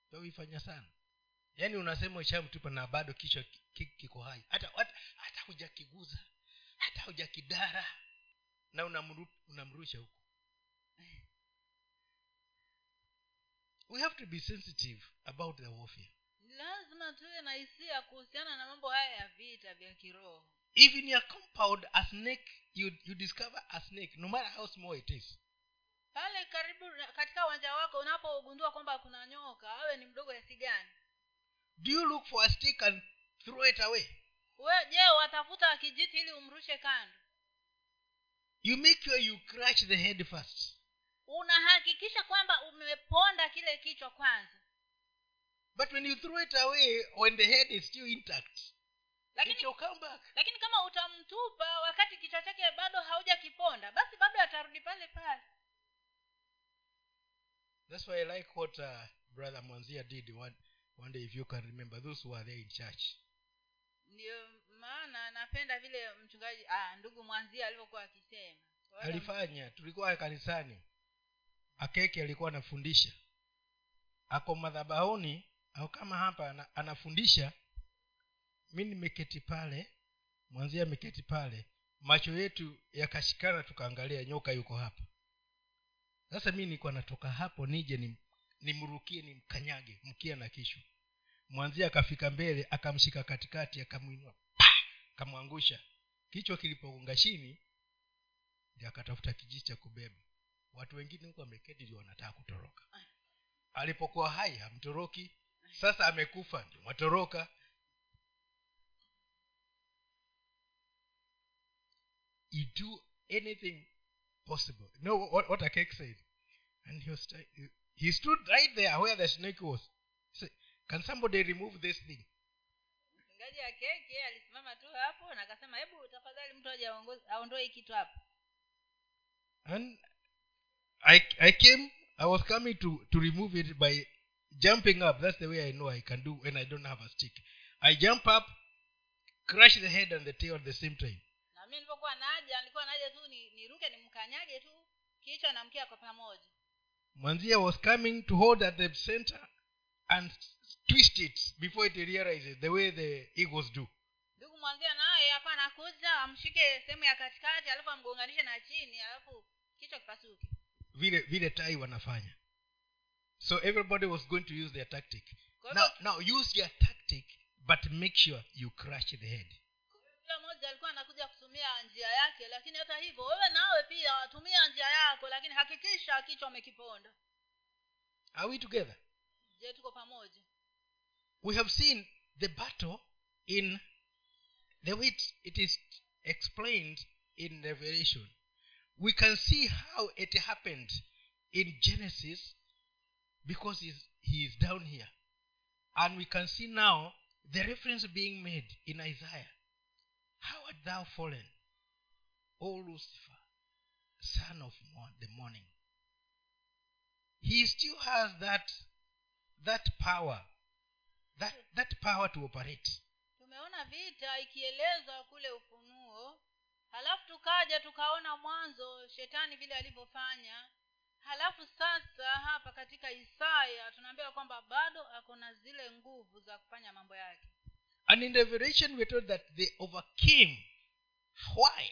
S1: Twavifanya sana. Yaani unasema ushamtupa na bado kichwa ki- ki- kiko hai. Hata hata, hata hujakiguza hata hujakidara. Na unamru, unamrusha huko. We have to be sensitive about the warfare.
S2: Lazima tuwe na hisia kuhusiana na mambo haya ya vita vya kiroho.
S1: Even your compound a snake you, you discover a snake no matter how small it is
S2: pale karibu katika uwanja wako unapogundua kwamba kuna nyoka awe ni mdogo kiasi gani?
S1: Do you look for a stick and throw it away?
S2: We je watafuta kijiti ili umrushe kando?
S1: You make sure you crash the head first.
S2: Unahakikisha kwamba umeponda kile kichwa kwanza.
S1: But when you throw it away when the head is still intact it
S2: lakini
S1: will come back.
S2: lakini kama utamtupa wakati kichwa chake bado haujakiponda basi bado atarudi pale pale
S1: that's why i like what uh, brother mwanzia did. One, one day if you can remember those who are there in church.
S2: Ndio maana napenda vile mchungaji ah, ndugu mwanzia alivyokuwa akisema.
S1: Alifanya tulikuwa kanisani. Akeke alikuwa anafundisha. Ako madhabahuni au kama hapa anafundisha. Mi nimeketi pale mwanzia ameketi pale. Macho yetu yakashikana tukaangalia nyoka yuko hapa sasa mi nilikuwa natoka hapo nije nim- nimrukie nimkanyage mkia na kichwa. Mwanzia akafika mbele akamshika katikati akamwinua. Akamwangusha. Kichwa kilipogonga chini ndio akatafuta kijiji cha kubeba. Watu wengine huko wameketi ndio wanataka kutoroka. Alipokuwa hai hamtoroki. Sasa amekufa ndio watoroka. You do anything possible. You know what, what a cake said? And he was he stood right there where the snake was. He said, can somebody remove this thing?
S2: Mchungaji wa keki alisimama tu hapo na akasema hebu tafadhali mtu aje aongoze- aondoe hii kitu hapa.
S1: And i i came i was coming to to remove it by jumping up. That's the way i know i can do when i don't have a stick. I jump up crush the head and the tail at the same time
S2: mi nilivyokuwa naja nilikuwa naja tu ni- niruke nimkanyage tu kichwa na mkia kwa pamoja
S1: Manzia was coming to hold at the center and twist it before it realizes the way the eagles do.
S2: ndugu mwanzia naye akawa anakuja amshike sehemu ya katikati alafu amgonganishe na chini alafu kichwa kipasuke
S1: Vile, vile tai wanafanya. So everybody was going to use their tactic. Now, now use your tactic, but make sure you crush the head.
S2: Kila mmoja alikuwa anakuja kutumia njia yake lakini hata hivyo wewe nawe pia tumia njia yako lakini hakikisha kichwa amekiponda
S1: Are we together?
S2: je tuko pamoja
S1: We have seen the battle in the way it, is explained in Revelation. We can see how it happened in Genesis because he is down here. And we can see now the reference being made in Isaiah. How art thou fallen, O Lucifer, son of the morning? He still has that that power, that that power to operate.
S2: tumeona vita ikielezwa kule ufunuo halafu tukaja tukaona mwanzo shetani vile alivyofanya halafu sasa hapa katika isaya tunaambiwa kwamba bado ako na zile nguvu za kufanya mambo yake
S1: And in Revelation, we're told that they overcame. Why?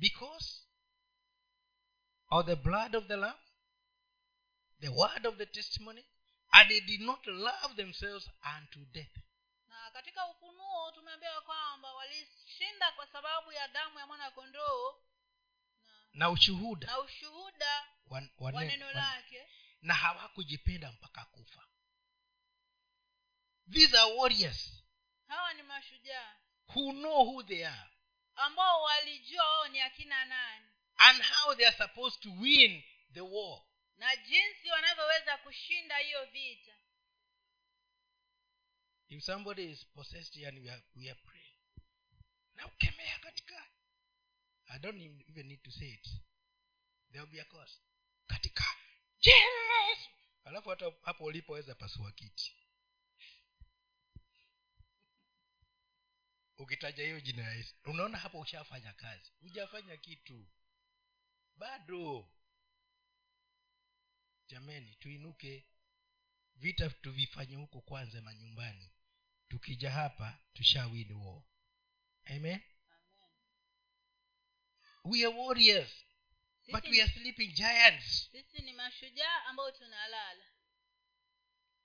S1: Because of the blood of the Lamb, the word of the testimony, and they did not love themselves unto death.
S2: na katika ufunuo tumeambiwa kwamba walishinda kwa sababu ya damu ya mwana kondoo na,
S1: ushuhuda
S2: na ushuhuda
S1: wa
S2: neno lake
S1: na hawakujipenda mpaka kufa these are warriors
S2: hawa ni mashujaa.
S1: Who know who they are.
S2: Ambao walijua wao ni akina nani.
S1: And how they are supposed to win the war.
S2: Na jinsi wanavyoweza kushinda hiyo vita.
S1: If somebody is possessed here and we are, we are praying. Na ukemea katika. I don't even need to say it. There will be a cause katika. Yes! Alafu hata hapo ulipoweza pasua kiti ukitaja hiyo jina ya yesu unaona hapo ushafanya kazi. Hujafanya kitu. Bado. Jameni tuinuke. Vita tuvifanye huko kwanza manyumbani. Tukija hapa tushawin war. Amen? We are warriors but we are sleeping giants.
S2: sisi ni mashujaa ambao tunalala.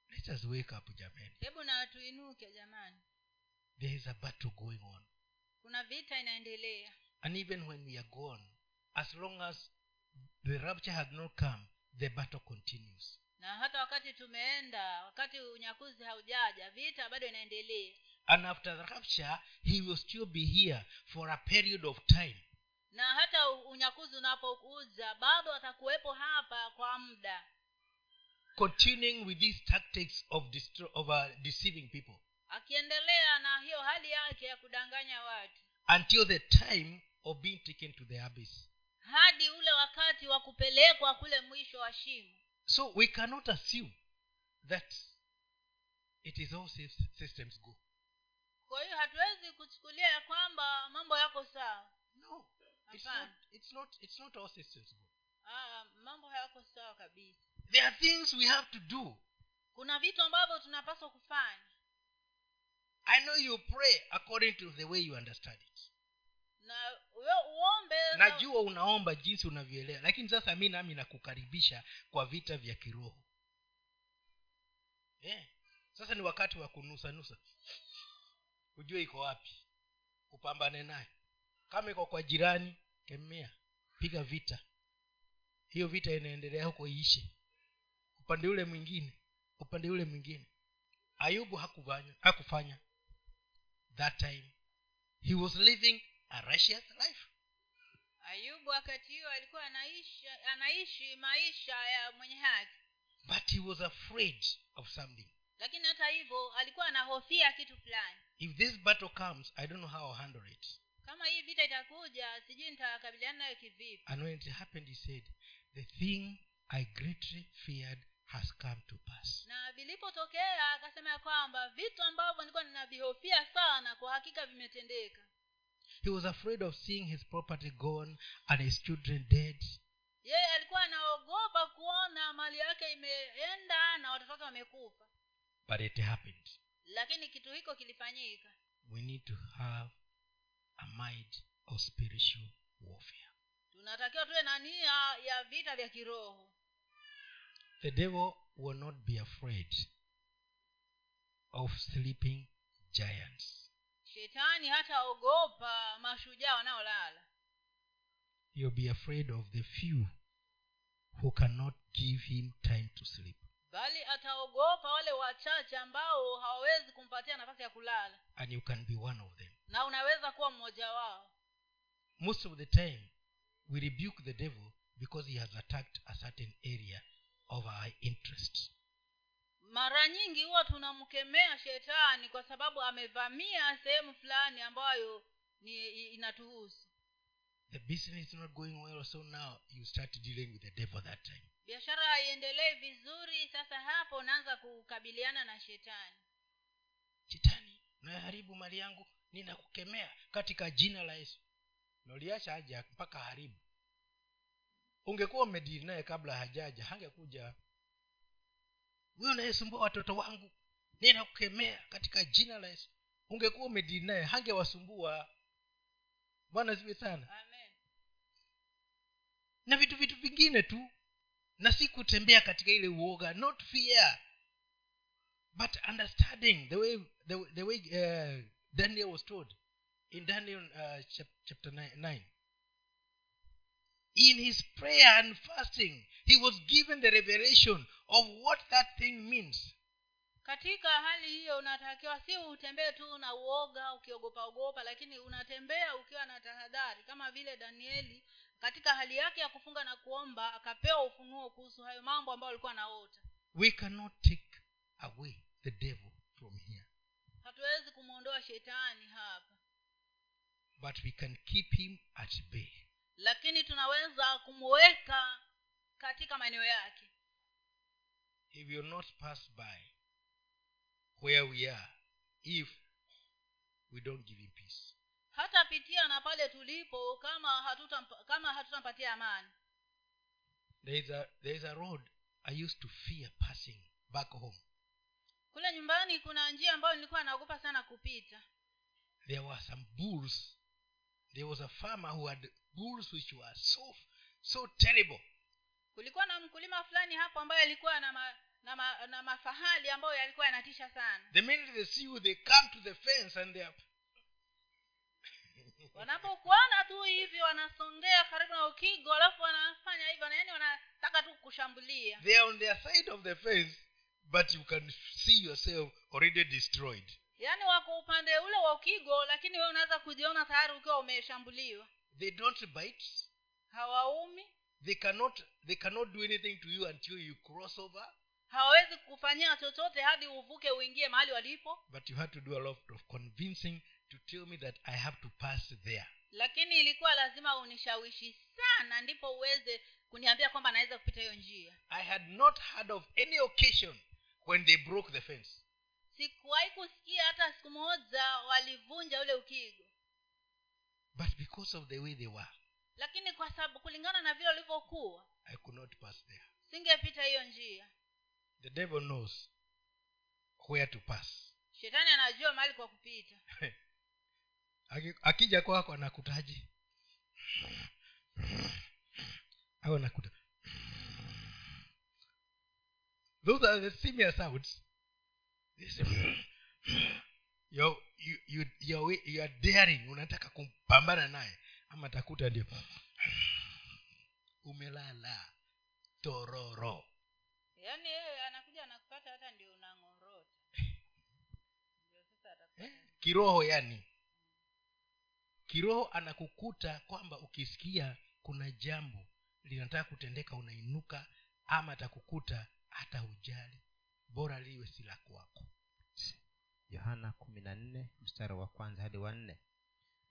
S1: Let us wake up jameni.
S2: Hebu na tuinuke jamani
S1: there is a battle going on.
S2: Kuna vita inaendelea.
S1: And even when we are gone as long as the rapture has not come the battle continues.
S2: Na hata wakati tumeenda wakati unyakuzi haujaja vita bado inaendelea.
S1: And after the rapture he will still be here for a period of time.
S2: Na hata unyakuzi unapokuja bado atakuwepo hapa kwa muda.
S1: Continuing with these tactics of, of uh, deceiving people
S2: akiendelea na hiyo hali yake ya kudanganya watu.
S1: Until the time of being taken to the abyss.
S2: Hadi ule wakati wa kupelekwa kule mwisho wa shimo.
S1: So we cannot assume that it is all systems go.
S2: Kwa hiyo hatuwezi kuchukulia ya kwamba mambo yako sawa.
S1: No. It's not, it's not it's not all systems go.
S2: Ah, mambo hayako sawa kabisa.
S1: There are things we have to do.
S2: Kuna vitu ambavyo tunapaswa kufanya
S1: i know you pray according to the way you understand it.
S2: Na uombe
S1: najua unaomba jinsi unavyoelewa lakini sasa mi nami nakukaribisha kwa vita vya kiroho. Yeah. sasa ni wakati wa kunusanusa ujue iko wapi. Upambane naye kama iko kwa jirani kemea. Piga vita. Hiyo vita inaendelea huko iishe. Upande ule mwingine upande ule mwingine. Ayubu hakufanya hakufanya that time. He was living a righteous life.
S2: Ayubu wakati huo alikuwa anaishi, anaishi maisha ya mwenye haki.
S1: But he was afraid of something.
S2: Lakini hata hivyo alikuwa anahofia kitu fulani.
S1: If this battle comes i don't know how I'll handle it.
S2: Kama hii vita itakuja sijui nitakabiliana nayo kivipi.
S1: And when it happened he said the thing i greatly feared has come to pass.
S2: Na vilipotokea akasema ya kwamba vitu ambavyo nilikuwa ninavihofia sana kwa hakika vimetendeka.
S1: He was afraid of seeing his property gone and his children dead.
S2: Yeye alikuwa anaogopa kuona mali yake imeenda na watoto wake wamekufa.
S1: But it happened.
S2: Lakini kitu hiko kilifanyika.
S1: We need to have a mind of spiritual warfare.
S2: Tunatakiwa tuwe na nia ya vita vya kiroho
S1: the devil will not be afraid of sleeping giants.
S2: Shetani hataogopa mashujaa wanaolala.
S1: He'll be afraid of the few who cannot give him time to sleep.
S2: Bali ataogopa wale wachache ambao hawawezi kumpatia nafasi ya kulala.
S1: And you can be one of them.
S2: Na unaweza kuwa mmoja wao.
S1: Most of the time we rebuke the devil because he has attacked a certain area of our interests.
S2: Mara nyingi huwa tunamkemea shetani kwa sababu amevamia sehemu fulani ambayo ni inatuhusu.
S1: The business is not going well so now you start dealing with the devil that time.
S2: Biashara haiendelei vizuri sasa hapo unaanza kukabiliana na shetani.
S1: Shetani unaharibu mali yangu ninakukemea katika jina la yesu. Noliacha aja mpaka haribu ungekuwa umedili naye kabla hajaja hangekuja. Huyo unayesumbua watoto wangu? Ninakukemea katika jina la yesu. Ungekuwa umedili naye hangewasumbua. Bwana ziwe sana.
S2: Amen.
S1: Na vitu vitu vingine tu na si kutembea katika ile uoga not fear but understanding the way the, the way uh, daniel was told in daniel uh, chap, chapter 9 in his prayer and fasting he was given the revelation of what that thing means.
S2: Katika hali hiyo unatakiwa si utembee tu na uoga ukiogopa ogopa lakini unatembea ukiwa na tahadhari kama vile danieli katika hali yake ya kufunga na kuomba akapewa ufunuo kuhusu hayo mambo ambayo alikuwa anaota.
S1: We cannot take away the devil from here.
S2: Hatuwezi kumwondoa shetani hapa.
S1: But we can keep him at bay
S2: lakini tunaweza kumuweka katika maeneo yake.
S1: He will not pass by where we are if we don't give him peace.
S2: Hatapitia na pale tulipo kama hatutampa, kama hatutampatia amani.
S1: There is a there is a road i used to fear passing back home.
S2: Kule nyumbani kuna njia ambayo nilikuwa naogopa sana kupita.
S1: There were some bulls. There was a farmer who had bulls which were so so terrible.
S2: Kulikuwa na mkulima fulani hapo ambaye alikuwa na ma, na, ma, na mafahali ambayo yalikuwa yanatisha sana.
S1: The minute they see you they come to the fence and they are
S2: wanapokuona tu hivi wanasongea karibu na ukigo alafu wanafanya hivyo yaani wanataka tu kushambulia.
S1: They are on their side of the fence but you can see yourself already destroyed.
S2: Yaani wako upande ule wa ukigo lakini wewe unaweza kujiona tayari ukiwa umeshambuliwa
S1: they don't bite.
S2: Hawaumi.
S1: They cannot they cannot do anything to you until you cross over.
S2: Hawawezi kufanyia chochote hadi uvuke uingie mahali walipo.
S1: But you had to do a lot of convincing to tell me that i have to pass there.
S2: Lakini ilikuwa lazima unishawishi sana ndipo uweze kuniambia kwamba naweza kupita hiyo njia.
S1: I had not heard of any occasion when they broke the fence.
S2: Sikuwahi kusikia hata siku moja walivunja ule ukigo
S1: but because of the way they were
S2: lakini kwa sababu kulingana na vile walivyokuwa
S1: i could not pass there.
S2: singepita hiyo njia.
S1: The devil knows where to pass.
S2: Shetani anajua mahali kwa kupita.
S1: Akija kwako anakutaji au anakuta? Those are the similar sounds You, you, you, you're, you're daring. Unataka kumpambana naye. Ama takuta ndio. Umelala. Tororo.
S2: Yaani yeye anakuja anakupata hata ndio unang'orota.
S1: Eh? kiroho yani kiroho anakukuta kwamba ukisikia kuna jambo linataka kutendeka unainuka ama atakukuta hata ujali bora liwe si la kwako
S3: yohana mstari wa kwanza hadi wanne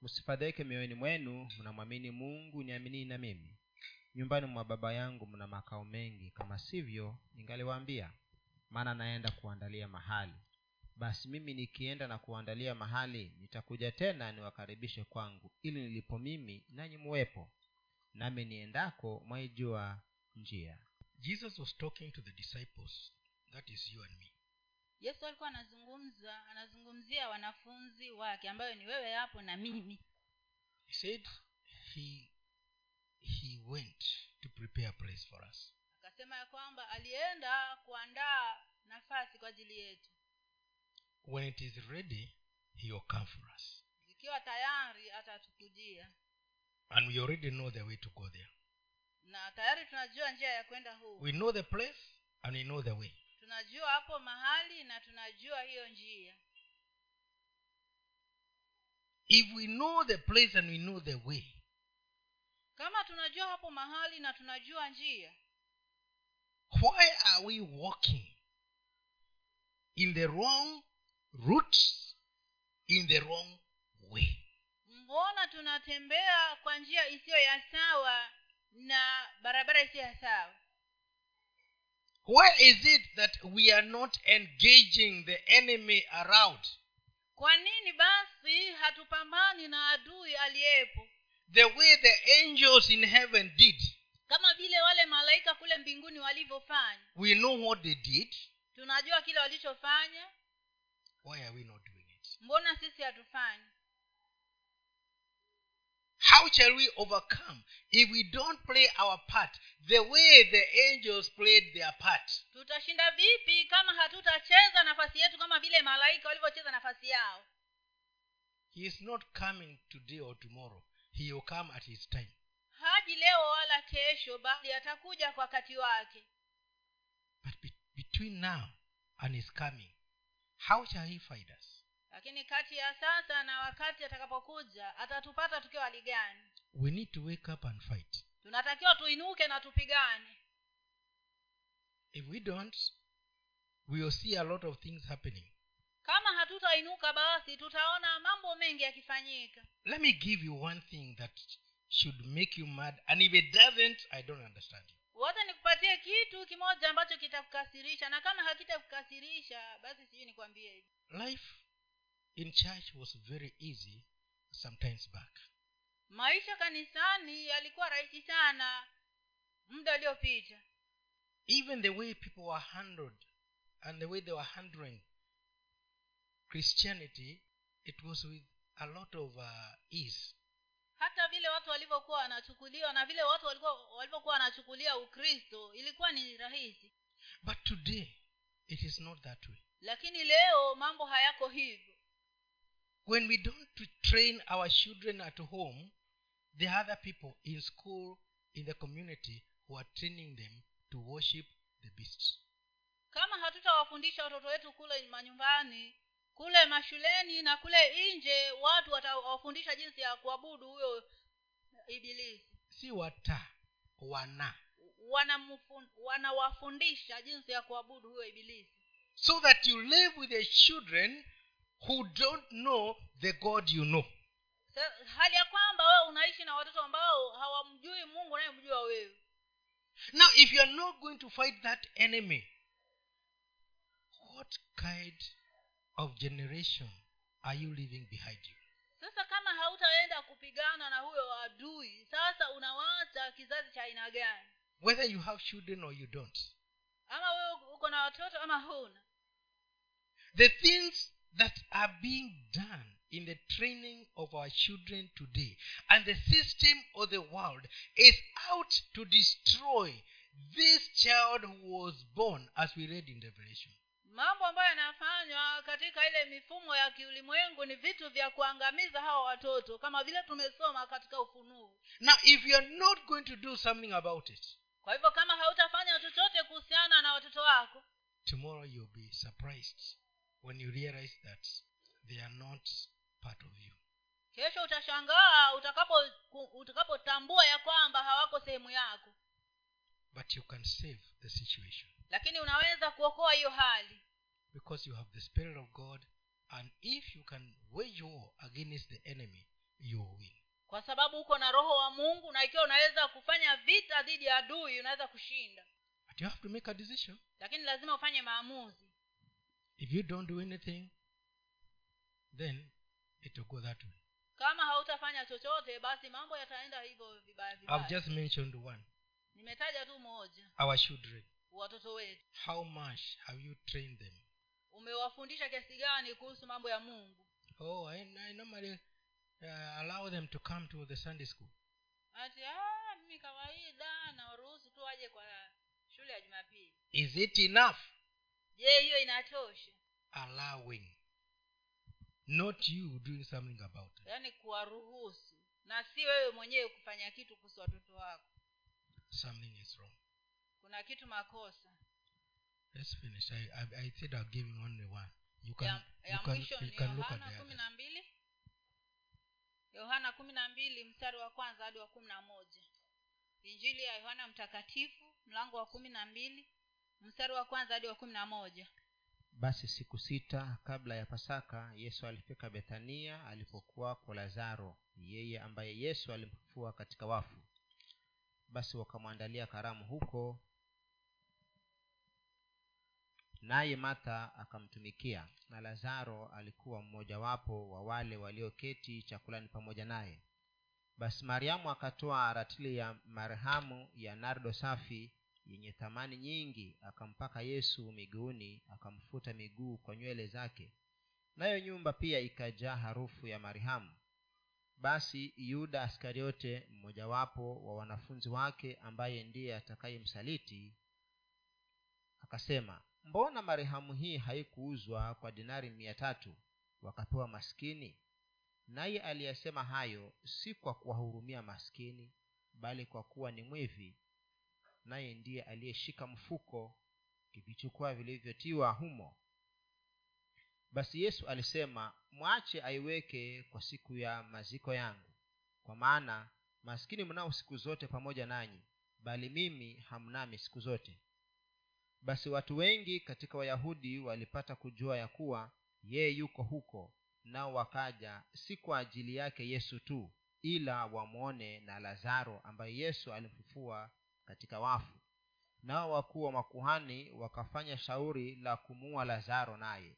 S3: msifadhaike mioyoni mwenu mnamwamini mungu niaminii na mimi. Nyumbani mwa baba yangu mna makao mengi kama sivyo ningaliwaambia maana naenda kuandalia mahali. Basi mimi nikienda na kuandalia mahali nitakuja tena niwakaribishe kwangu ili nilipo mimi nanyi muwepo. Nami niendako mwaijua njia.
S1: Jesus was talking to the disciples that is you and me
S2: yesu alikuwa anazungumza anazungumzia wanafunzi wake ambayo ni wewe hapo na mimi.
S1: He said he he went to prepare a place for us.
S2: Akasema ya kwamba alienda kuandaa nafasi kwa ajili yetu.
S1: When it is ready he will come for us.
S2: Zikiwa tayari atatukujia
S1: and we already know the way to go there.
S2: Na tayari tunajua njia ya kwenda huu
S1: we know the place and we know the way
S2: tunajua hapo mahali na tunajua hiyo njia.
S1: If we know the place and we know the way.
S2: Kama tunajua hapo mahali na tunajua njia
S1: why are we walking in the wrong route in the wrong way?
S2: mbona tunatembea kwa njia isiyo ya sawa na barabara isiyo ya sawa
S1: why is it that we are not engaging the enemy around?
S2: Kwa nini basi hatupambani na adui aliyepo?
S1: The way the angels in heaven did
S2: kama vile wale malaika kule mbinguni walivyofanya.
S1: we know what they did.
S2: Tunajua kile walichofanya.
S1: Why are we not doing it?
S2: Mbona sisi hatufanyi
S1: how shall we overcome if we don't play our part the way the angels played their part?
S2: Tutashinda vipi kama hatutacheza nafasi yetu kama vile malaika walivyocheza nafasi yao?
S1: He is not coming today or tomorrow. He will come at his time.
S2: Haji leo wala kesho bali atakuja kwa wakati wake.
S1: But be- between now and his coming how shall he find us
S2: lakini kati ya sasa na wakati atakapokuja atatupata tukiwa hali gani?
S1: We need to wake up and fight.
S2: Tunatakiwa tuinuke na tupigane.
S1: If we don't we will see a lot of things happening.
S2: Kama hatutainuka basi tutaona mambo mengi yakifanyika.
S1: Let me give you one thing that should make you mad and if it doesn't i don't understand you.
S2: Wote nikupatie kitu kimoja ambacho kitakukasirisha na kama hakitakukasirisha basi sijui nikwambie
S1: life in church was very easy sometimes back.
S2: Maisha kanisani yalikuwa rahisi sana muda uliopita.
S1: Even the way people were handled and the way they were handling christianity it was with a lot of uh, ease.
S2: Hata vile watu walivyokuwa wanachukuliwa na vile watu walivyokuwa wanachukulia ukristo ilikuwa ni rahisi.
S1: But today it is not that way.
S2: Lakini leo mambo hayako hivyo
S1: when we don't train our children at home the other people in school in the community who are training them to worship the beast.
S2: Kama hatutawafundisha watoto wetu kule manyumbani kule mashuleni na kule nje watu watawafundisha jinsi ya kuabudu huyo ibilisi.
S1: Si wata wana.
S2: Wanawafundisha wana jinsi ya kuabudu huyo ibilisi.
S1: So that you live with the children who don't know the god you know.
S2: Hali ya kwamba wewe unaishi na watoto ambao hawamjui mungu unayemjua wewe.
S1: Now if you are not going to fight that enemy what kind of generation are you leaving behind you?
S2: Sasa kama hautaenda kupigana na huyo adui sasa unawacha kizazi cha aina gani?
S1: Whether you have children or you don't.
S2: Ama wewe uko na watoto ama huna.
S1: The things that are being done in the training of our children today. And the system of the world is out to destroy this child who was born as we read in revelation.
S2: Mambo ambayo yanafanywa katika ile mifumo ya kiulimwengu ni vitu vya kuangamiza hawa watoto kama vile tumesoma katika ufunuo.
S1: Now if you are not going to do something about it
S2: kwa hivyo kama hautafanya chochote kuhusiana na watoto wako
S1: tomorrow you'll be surprised when you realize that they are not part of you.
S2: Kesho utashangaa utakapo utakapotambua ya kwamba hawako sehemu yako.
S1: But you can save the situation.
S2: Lakini unaweza kuokoa hiyo hali.
S1: Because you have the spirit of god and if you can wage war against the enemy you will win.
S2: Kwa sababu uko na roho wa mungu na ikiwa unaweza kufanya vita dhidi ya adui unaweza kushinda.
S1: But you have to make a decision.
S2: Lakini lazima ufanye maamuzi
S1: if you don't do anything then it will go that way.
S2: Kama hautafanya chochote basi mambo yataenda hivyo vibaya
S1: i've
S2: vibaya
S1: just mentioned one.
S2: Nimetaja tu moja.
S1: Our children.
S2: Watoto wetu.
S1: How much have you trained them?
S2: Umewafundisha kiasi gani kuhusu mambo ya mungu?
S1: Oh i, I normally uh, allow them to come to the sunday school.
S2: Ati "Ah, mimi kawaida na waruhusu tu waje kwa shule ya jumapili.
S1: Is it enough
S2: je hiyo inatosha.
S1: Allowing. Not you doing something about it.
S2: Yaani kuwaruhusu. Na si wewe mwenyewe kufanya kitu kuhusu watoto wako.
S1: Something is wrong.
S2: Kuna kitu makosa.
S1: Let's finish. I, I, I said i'll give you only one. You can,
S2: ya, ya
S1: you can, you can look at the
S2: kumi na mbili. Yohana kumi na mbili mstari wa kwanza hadi wa kumi na moja. Injili ya yohana mtakatifu mlango wa kumi na mbili mstari wa kwanza hadi wa kumi na moja.
S3: Basi siku sita kabla ya pasaka yesu alifika bethania alipokuwa kwa lazaro yeye ambaye yesu alimfufua katika wafu. Basi wakamwandalia karamu huko naye martha akamtumikia na lazaro alikuwa mmojawapo wa wale walioketi chakulani pamoja naye. Basi mariamu akatoa ratili ya marhamu ya nardo safi yenye thamani nyingi akampaka yesu miguuni akamfuta miguu kwa nywele zake. Nayo nyumba pia ikajaa harufu ya marihamu basi yuda askariote mmojawapo wa wanafunzi wake ambaye ndiye atakayemsaliti akasema mbona marihamu hii haikuuzwa kwa dinari mia tatu wakapewa maskini? Naye aliyesema hayo si kwa kuwahurumia maskini bali kwa kuwa ni mwivi naye ndiye aliyeshika mfuko kivichukua vilivyotiwa humo. Basi yesu alisema mwache aiweke kwa siku ya maziko yangu kwa maana maskini mnao siku zote pamoja nanyi bali mimi hamnami siku zote. Basi watu wengi katika wayahudi walipata kujua ya kuwa yeye yuko huko nao wakaja si kwa ajili yake yesu tu ila wamwone na lazaro ambaye yesu alimfufua katika wafu. Nao wakuu wa makuhani wakafanya shauri la kumuua lazaro naye.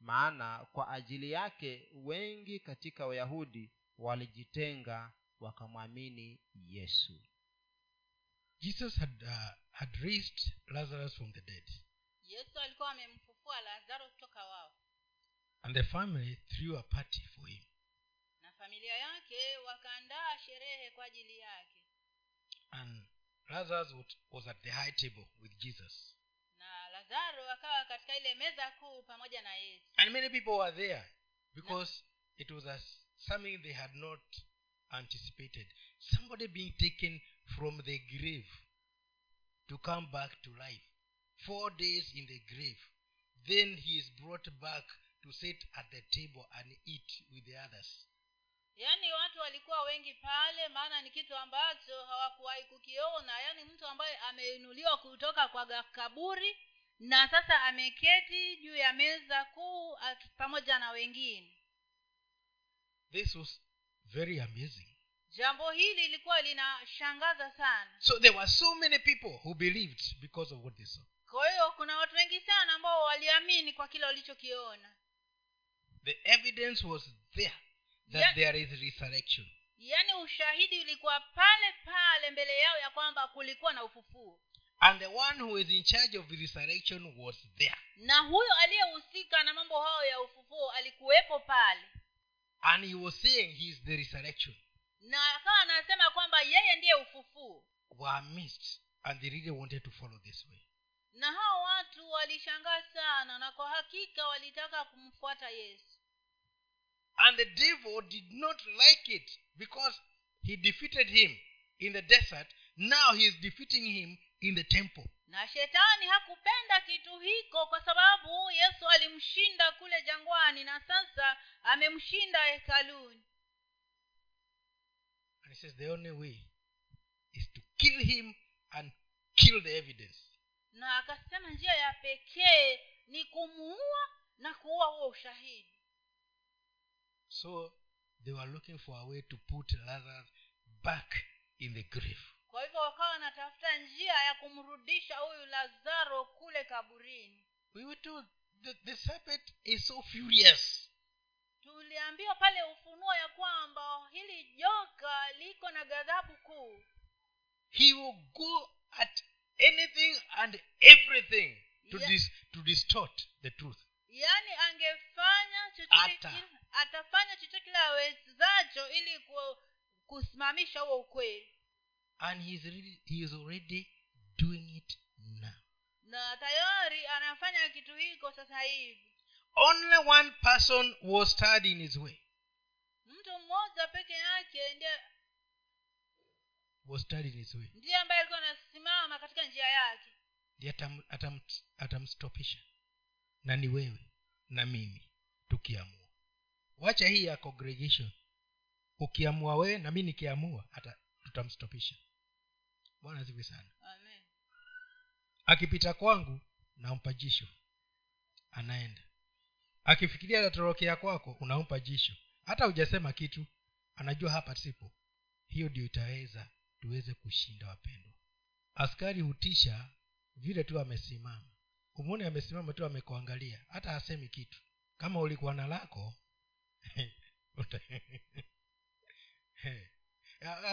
S3: Maana kwa ajili yake wengi katika wayahudi walijitenga wakamwamini yesu.
S1: Jesus had, uh, had raised lazarus from the dead.
S2: Yesu alikuwa amemfufua lazaro kutoka wao.
S1: And the family threw a party for him.
S2: Na familia yake wakaandaa sherehe kwa ajili yake.
S1: And lazarus was- at the high table with jesus.
S2: Na lazaro akawa katika ile meza kuu pamoja na yesu.
S1: And many people were there because it was a, something they had not anticipated. Somebody being taken from the grave to come back to life. Four days in the grave. Then he is brought back to sit at the table and eat with the others
S2: yaani watu walikuwa wengi pale maana ni kitu ambacho hawakuwahi kukiona. Yaani mtu ambaye ameinuliwa kutoka kwa kaburi na sasa ameketi juu ya meza kuu pamoja na wengine.
S1: This was very amazing.
S2: Jambo hili lilikuwa linashangaza sana.
S1: So there were so many people who believed because of what they saw.
S2: Kwa hiyo kuna watu wengi sana ambao waliamini kwa kile walichokiona.
S1: The evidence was there that
S2: Yeah.
S1: there is resurrection.
S2: Yaani ushahidi ulikuwa pale pale mbele yao ya kwamba kulikuwa na ufufuo.
S1: And the one who is in charge of resurrection was there.
S2: Na huyo aliyehusika na mambo hayo ya ufufuo alikuwepo pale.
S1: And he was saying he is the resurrection.
S2: Na akawa anasema kwamba yeye ndiye ufufuo.
S1: Were amazed and they really wanted to follow this way.
S2: Na hao watu walishangaa sana na kwa hakika walitaka kumfuata yesu
S1: and the devil did not like it because he defeated him in the desert. Now he is defeating him in the temple.
S2: Na shetani hakupenda kitu hiko kwa sababu yesu alimshinda kule jangwani na sasa amemshinda hekaluni.
S1: And he says the only way is to kill him and kill the evidence.
S2: Na akasema njia ya pekee ni kumuua na kuua huo ushahidi
S1: so they were looking for a way to put lazarus back in the grave.
S2: Kwa hivyo wakawa wanatafuta njia ya kumrudisha huyu lazaro kule kaburini.
S1: We were told that the serpent is so furious.
S2: Tuliambiwa pale ufunuo ya kwamba hili joka liko na ghadhabu kuu.
S1: He will go at anything and everything to,
S2: Yeah.
S1: dis, to distort the truth.
S2: Yaani angefanya chochote atafanya chochote kile awezacho ili kusimamisha huo ukweli.
S1: And he is, really, he is already doing it now.
S2: Na tayari anafanya kitu hiko sasa hivi.
S1: Only one person was in his way.
S2: Mtu mmoja peke yake ndiye
S1: was in his way.
S2: ndiye ambaye alikuwa anasimama katika njia yake.
S1: Ndiye atam, atam, na ni wewe na mimi tukiamua wacha hii ya congregation. Ukiamua wewe na mi nikiamua hata tutamstopisha. Bwana zivi sana.
S2: Amen.
S1: Akipita kwangu nampa jisho. Anaenda. Akifikiria atatorokea kwako unampa jisho. Hata hujasema kitu anajua hapa sipo. Hiyo ndio itaweza tuweze kushinda wapendwa. Askari hutisha vile tu amesimama. Umwone amesimama tu amekuangalia hata hasemi kitu. Kama ulikuwa na lako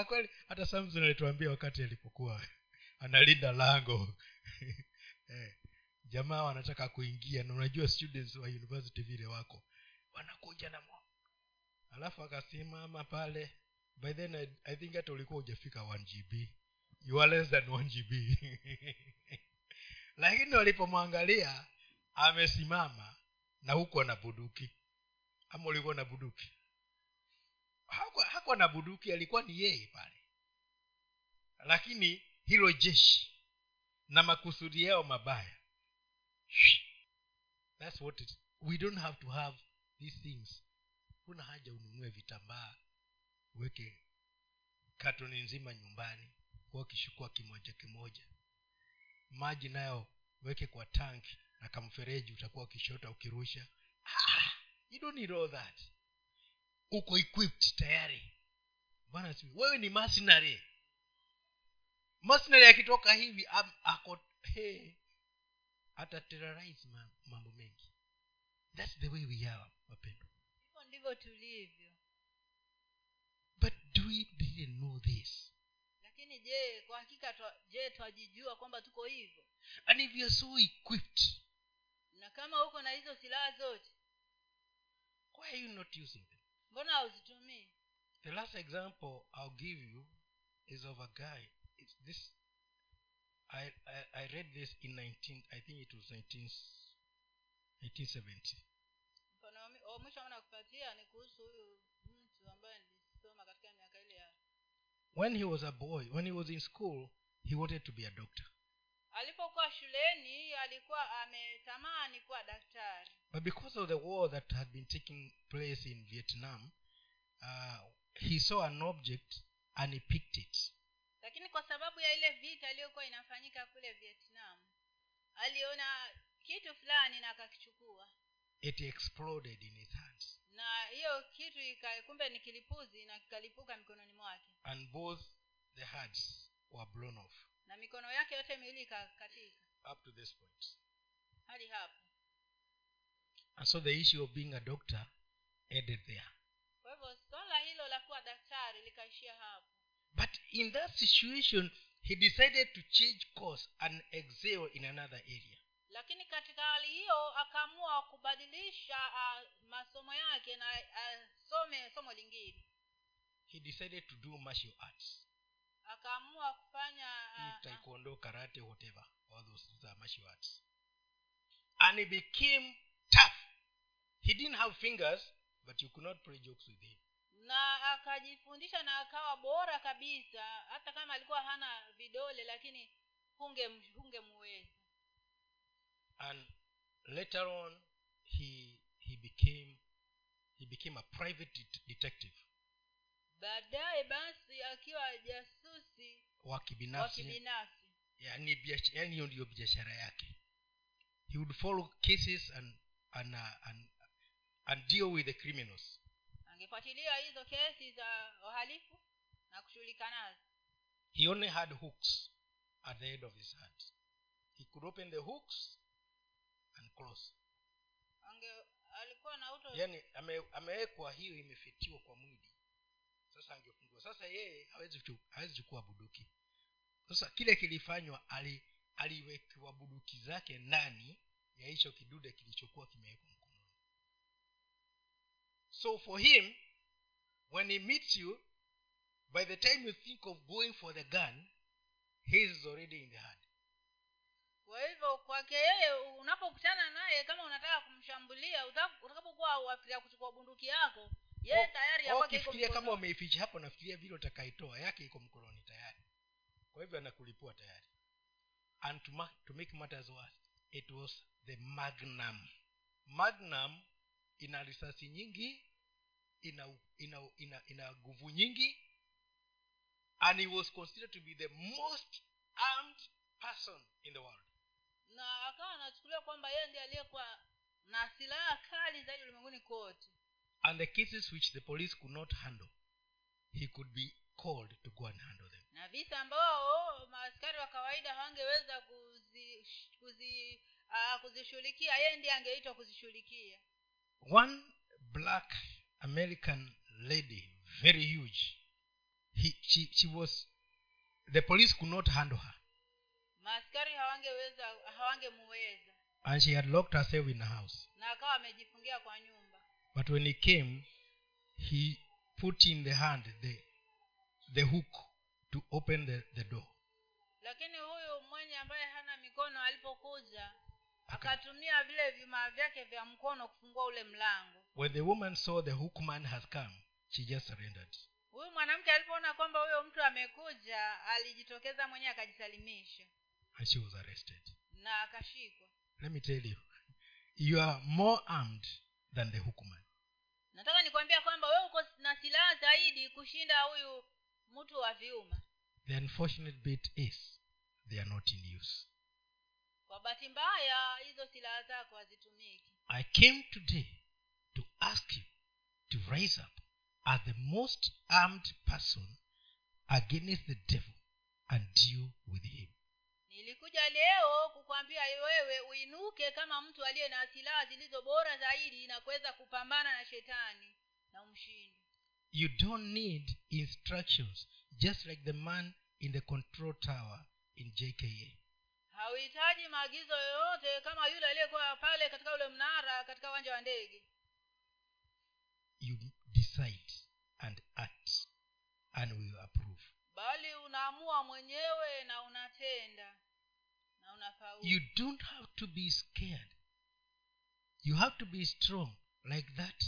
S1: kweli hata samson alituambia wakati alipokuwa analinda lango. Jamaa wanataka kuingia na unajua students wa university vile wako wanakuja na mo. Alafu akasimama pale. By then I, i think hata ulikuwa hujafika 1 gb you are less than 1 gb lakini walipomwangalia amesimama na huku ana buduki ama ulikuwa na buduki hakuwa hakuwa na buduki alikuwa ni yeye pale. Lakini hilo jeshi na makusudi yao mabaya. That's what it, we don't have to have these things. Huna haja ununue vitambaa uweke katoni nzima nyumbani kuwa ukishukua kimoja kimoja. Maji nayo weke kwa tanki na kamfereji utakuwa ukishota ukirusha. Ah, you don't need all that. Uko equipped tayari. Bwana wewe ni mercenary. Mercenary akitoka hivi ako hey, ataterrorize mambo mengi. Thats the way we are wapendwa.
S2: Hivyo ndivyo tulivyo.
S1: But do we really know this?
S2: Lakini je kwa hakika je twajijua kwamba tuko hivyo?
S1: And if you're so equipped
S2: na kama uko na hizo silaha zote
S1: why are you not using them?
S2: Mbona hauzitumii?
S1: The last example i'll give you is of a guy. It's this I, I i read this in 19 i think it was 19, 1970
S2: mfano wa mi- wa mwisho ambao nakupatia ni kuhusu huyu mtu ambaye nilisoma katika miaka ile ya
S1: when he was a boy when he was in school he wanted to be a doctor
S2: alipokuwa shuleni alikuwa ametamani kuwa daktari.
S1: But because of the war that had been taking place in vietnam uh, he saw an object and he picked it.
S2: Lakini kwa sababu ya ile vita iliyokuwa inafanyika kule vietnam aliona kitu fulani na akakichukua.
S1: It exploded in his hands.
S2: Na hiyo kitu kumbe ni kilipuzi na kikalipuka mikononi mwake.
S1: And both the hearts were blown off
S2: na mikono yake yote miwili ikakatika
S1: up to this point.
S2: Hadi hapo.
S1: And so the issue of being a doctor ended there.
S2: Kwa hivyo swala hilo la kuwa daktari likaishia hapo.
S1: But in that situation he decided to change course and excel in another area.
S2: Lakini katika hali hiyo akaamua kubadilisha uh, masomo yake na asome somo lingine.
S1: He decided to do martial arts
S2: akaamua kufanya
S1: uh,
S2: uh,
S1: taekwondo karate whatever all those those are martial arts. And he became tough. He didn't have fingers but you could not play jokes with him.
S2: Na akajifundisha na akawa bora kabisa. Hata kama alikuwa hana vidole lakini hunge hungemuweza
S1: and later on he he became he became a private detective
S2: baadaye basi akiwa jasusi
S1: wa kibinafsi yani yani hiyo ndiyo biashara yake. He would follow cases and, and, uh, and, and deal with the criminals.
S2: Angefuatilia hizo kesi za uhalifu na kushughulika nazo.
S1: He only had hooks at the head of his hand he could open the hooks and close.
S2: Ange alikuwa na uto
S1: yani ame, amewekwa hiyo imefitiwa kwa mwili sasa angefungua. Sasa yeye hawezi chukua buduki sasa kile kilifanywa ali aliwekewa buduki zake ndani ya hicho kidude kilichokuwa kimewekwa mkononi. So for him when he meets you by the time you think of going for the gun he is already in the hand.
S2: Kwa hivyo kwake yeye unapokutana naye kama unataka kumshambulia uta- utakapokuwa uafikiria kuchukua bunduki yako yeye tayari
S1: kama wameificha hapo nafikiria vile utakaitoa yake iko mkononi tayari. Kwa hivyo anakulipua tayari. And to, ma- to make matters worse it was the magnum. Magnum ina risasi nyingi ina ina ina, ina nguvu nyingi and he was considered to be the most armed person in the world.
S2: Na akawa anachukuliwa kwamba yeye ndiye aliyekuwa na silaha kali zaidi ulimwenguni kote
S1: and the cases which the police could not handle he could be called to go and handle them.
S2: Na visa ambao maaskari wa kawaida hawangeweza uh, kuzishughulikia yeye ndiye angeitwa kuzishughulikia.
S1: One black american lady very huge he, she, she was the police could not handle her.
S2: Maaskari hawangemuweza.
S1: And she had locked herself in a house.
S2: Na akawa amejifungia kwa nyumba
S1: but when he came he put in the hand the, the hook to open the, the door.
S2: Lakini huyu mwenye ambaye hana mikono alipokuja akatumia vile vyuma vyake vya mkono kufungua ule mlango.
S1: When the woman saw the hookman has come she just surrendered.
S2: Huyu mwanamke alipoona kwamba huyo mtu amekuja alijitokeza mwenyewe akajisalimisha.
S1: And she was arrested.
S2: Na akashikwa.
S1: Let me tell you you are more armed than the hookman
S2: nataka nikwambia kwamba wewe uko na silaha zaidi kushinda huyu mtu wa vyuma
S1: the unfortunate bit is they are not in use.
S2: Kwa bahati mbaya hizo silaha zako hazitumiki.
S1: I came today to ask you to rise up as the most armed person against the devil and deal with him.
S2: Nilikuja leo kukwambia wewe uinuke kama mtu aliye na silaha zilizo bora zaidi na kuweza kupambana na shetani na umshindi
S1: You don't need instructions, just like the man in the control tower in JKA.
S2: hauhitaji maagizo yoyote kama yule aliyekuwa pale katika ule mnara katika uwanja wa ndege
S1: You decide and act, and we will approve.
S2: bali unaamua mwenyewe na unatenda
S1: You don't have to be scared. You have to be strong, like that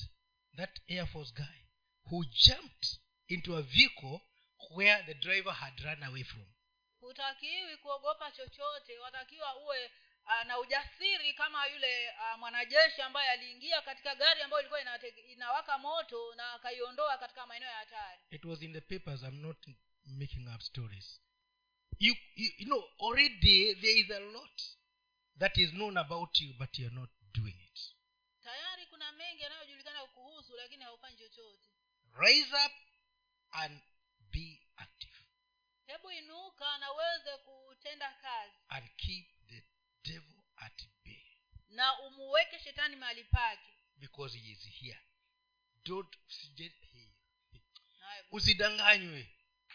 S1: that Air Force guy who jumped into a vehicle where the driver had run away from.
S2: hutakiwi kuogopa chochote watakiwa uwe uh, na ujasiri kama yule uh, mwanajeshi ambaye aliingia katika gari ambayo ilikuwa inawaka moto na akaiondoa katika maeneo ya hatari
S1: It was in the papers. I'm not making up stories. You, you, you know, already there is a lot that is known about you, but you're not doing it.
S2: tayari kuna mengi yanayojulikana kuhusu lakini haufanyi chochote.
S1: Rise up and be active.
S2: Hebu inuka na uweze kutenda kazi.
S1: And keep the devil at bay.
S2: Na umuweke shetani mahali pake.
S1: Because he is here. Don't he- usidanganywe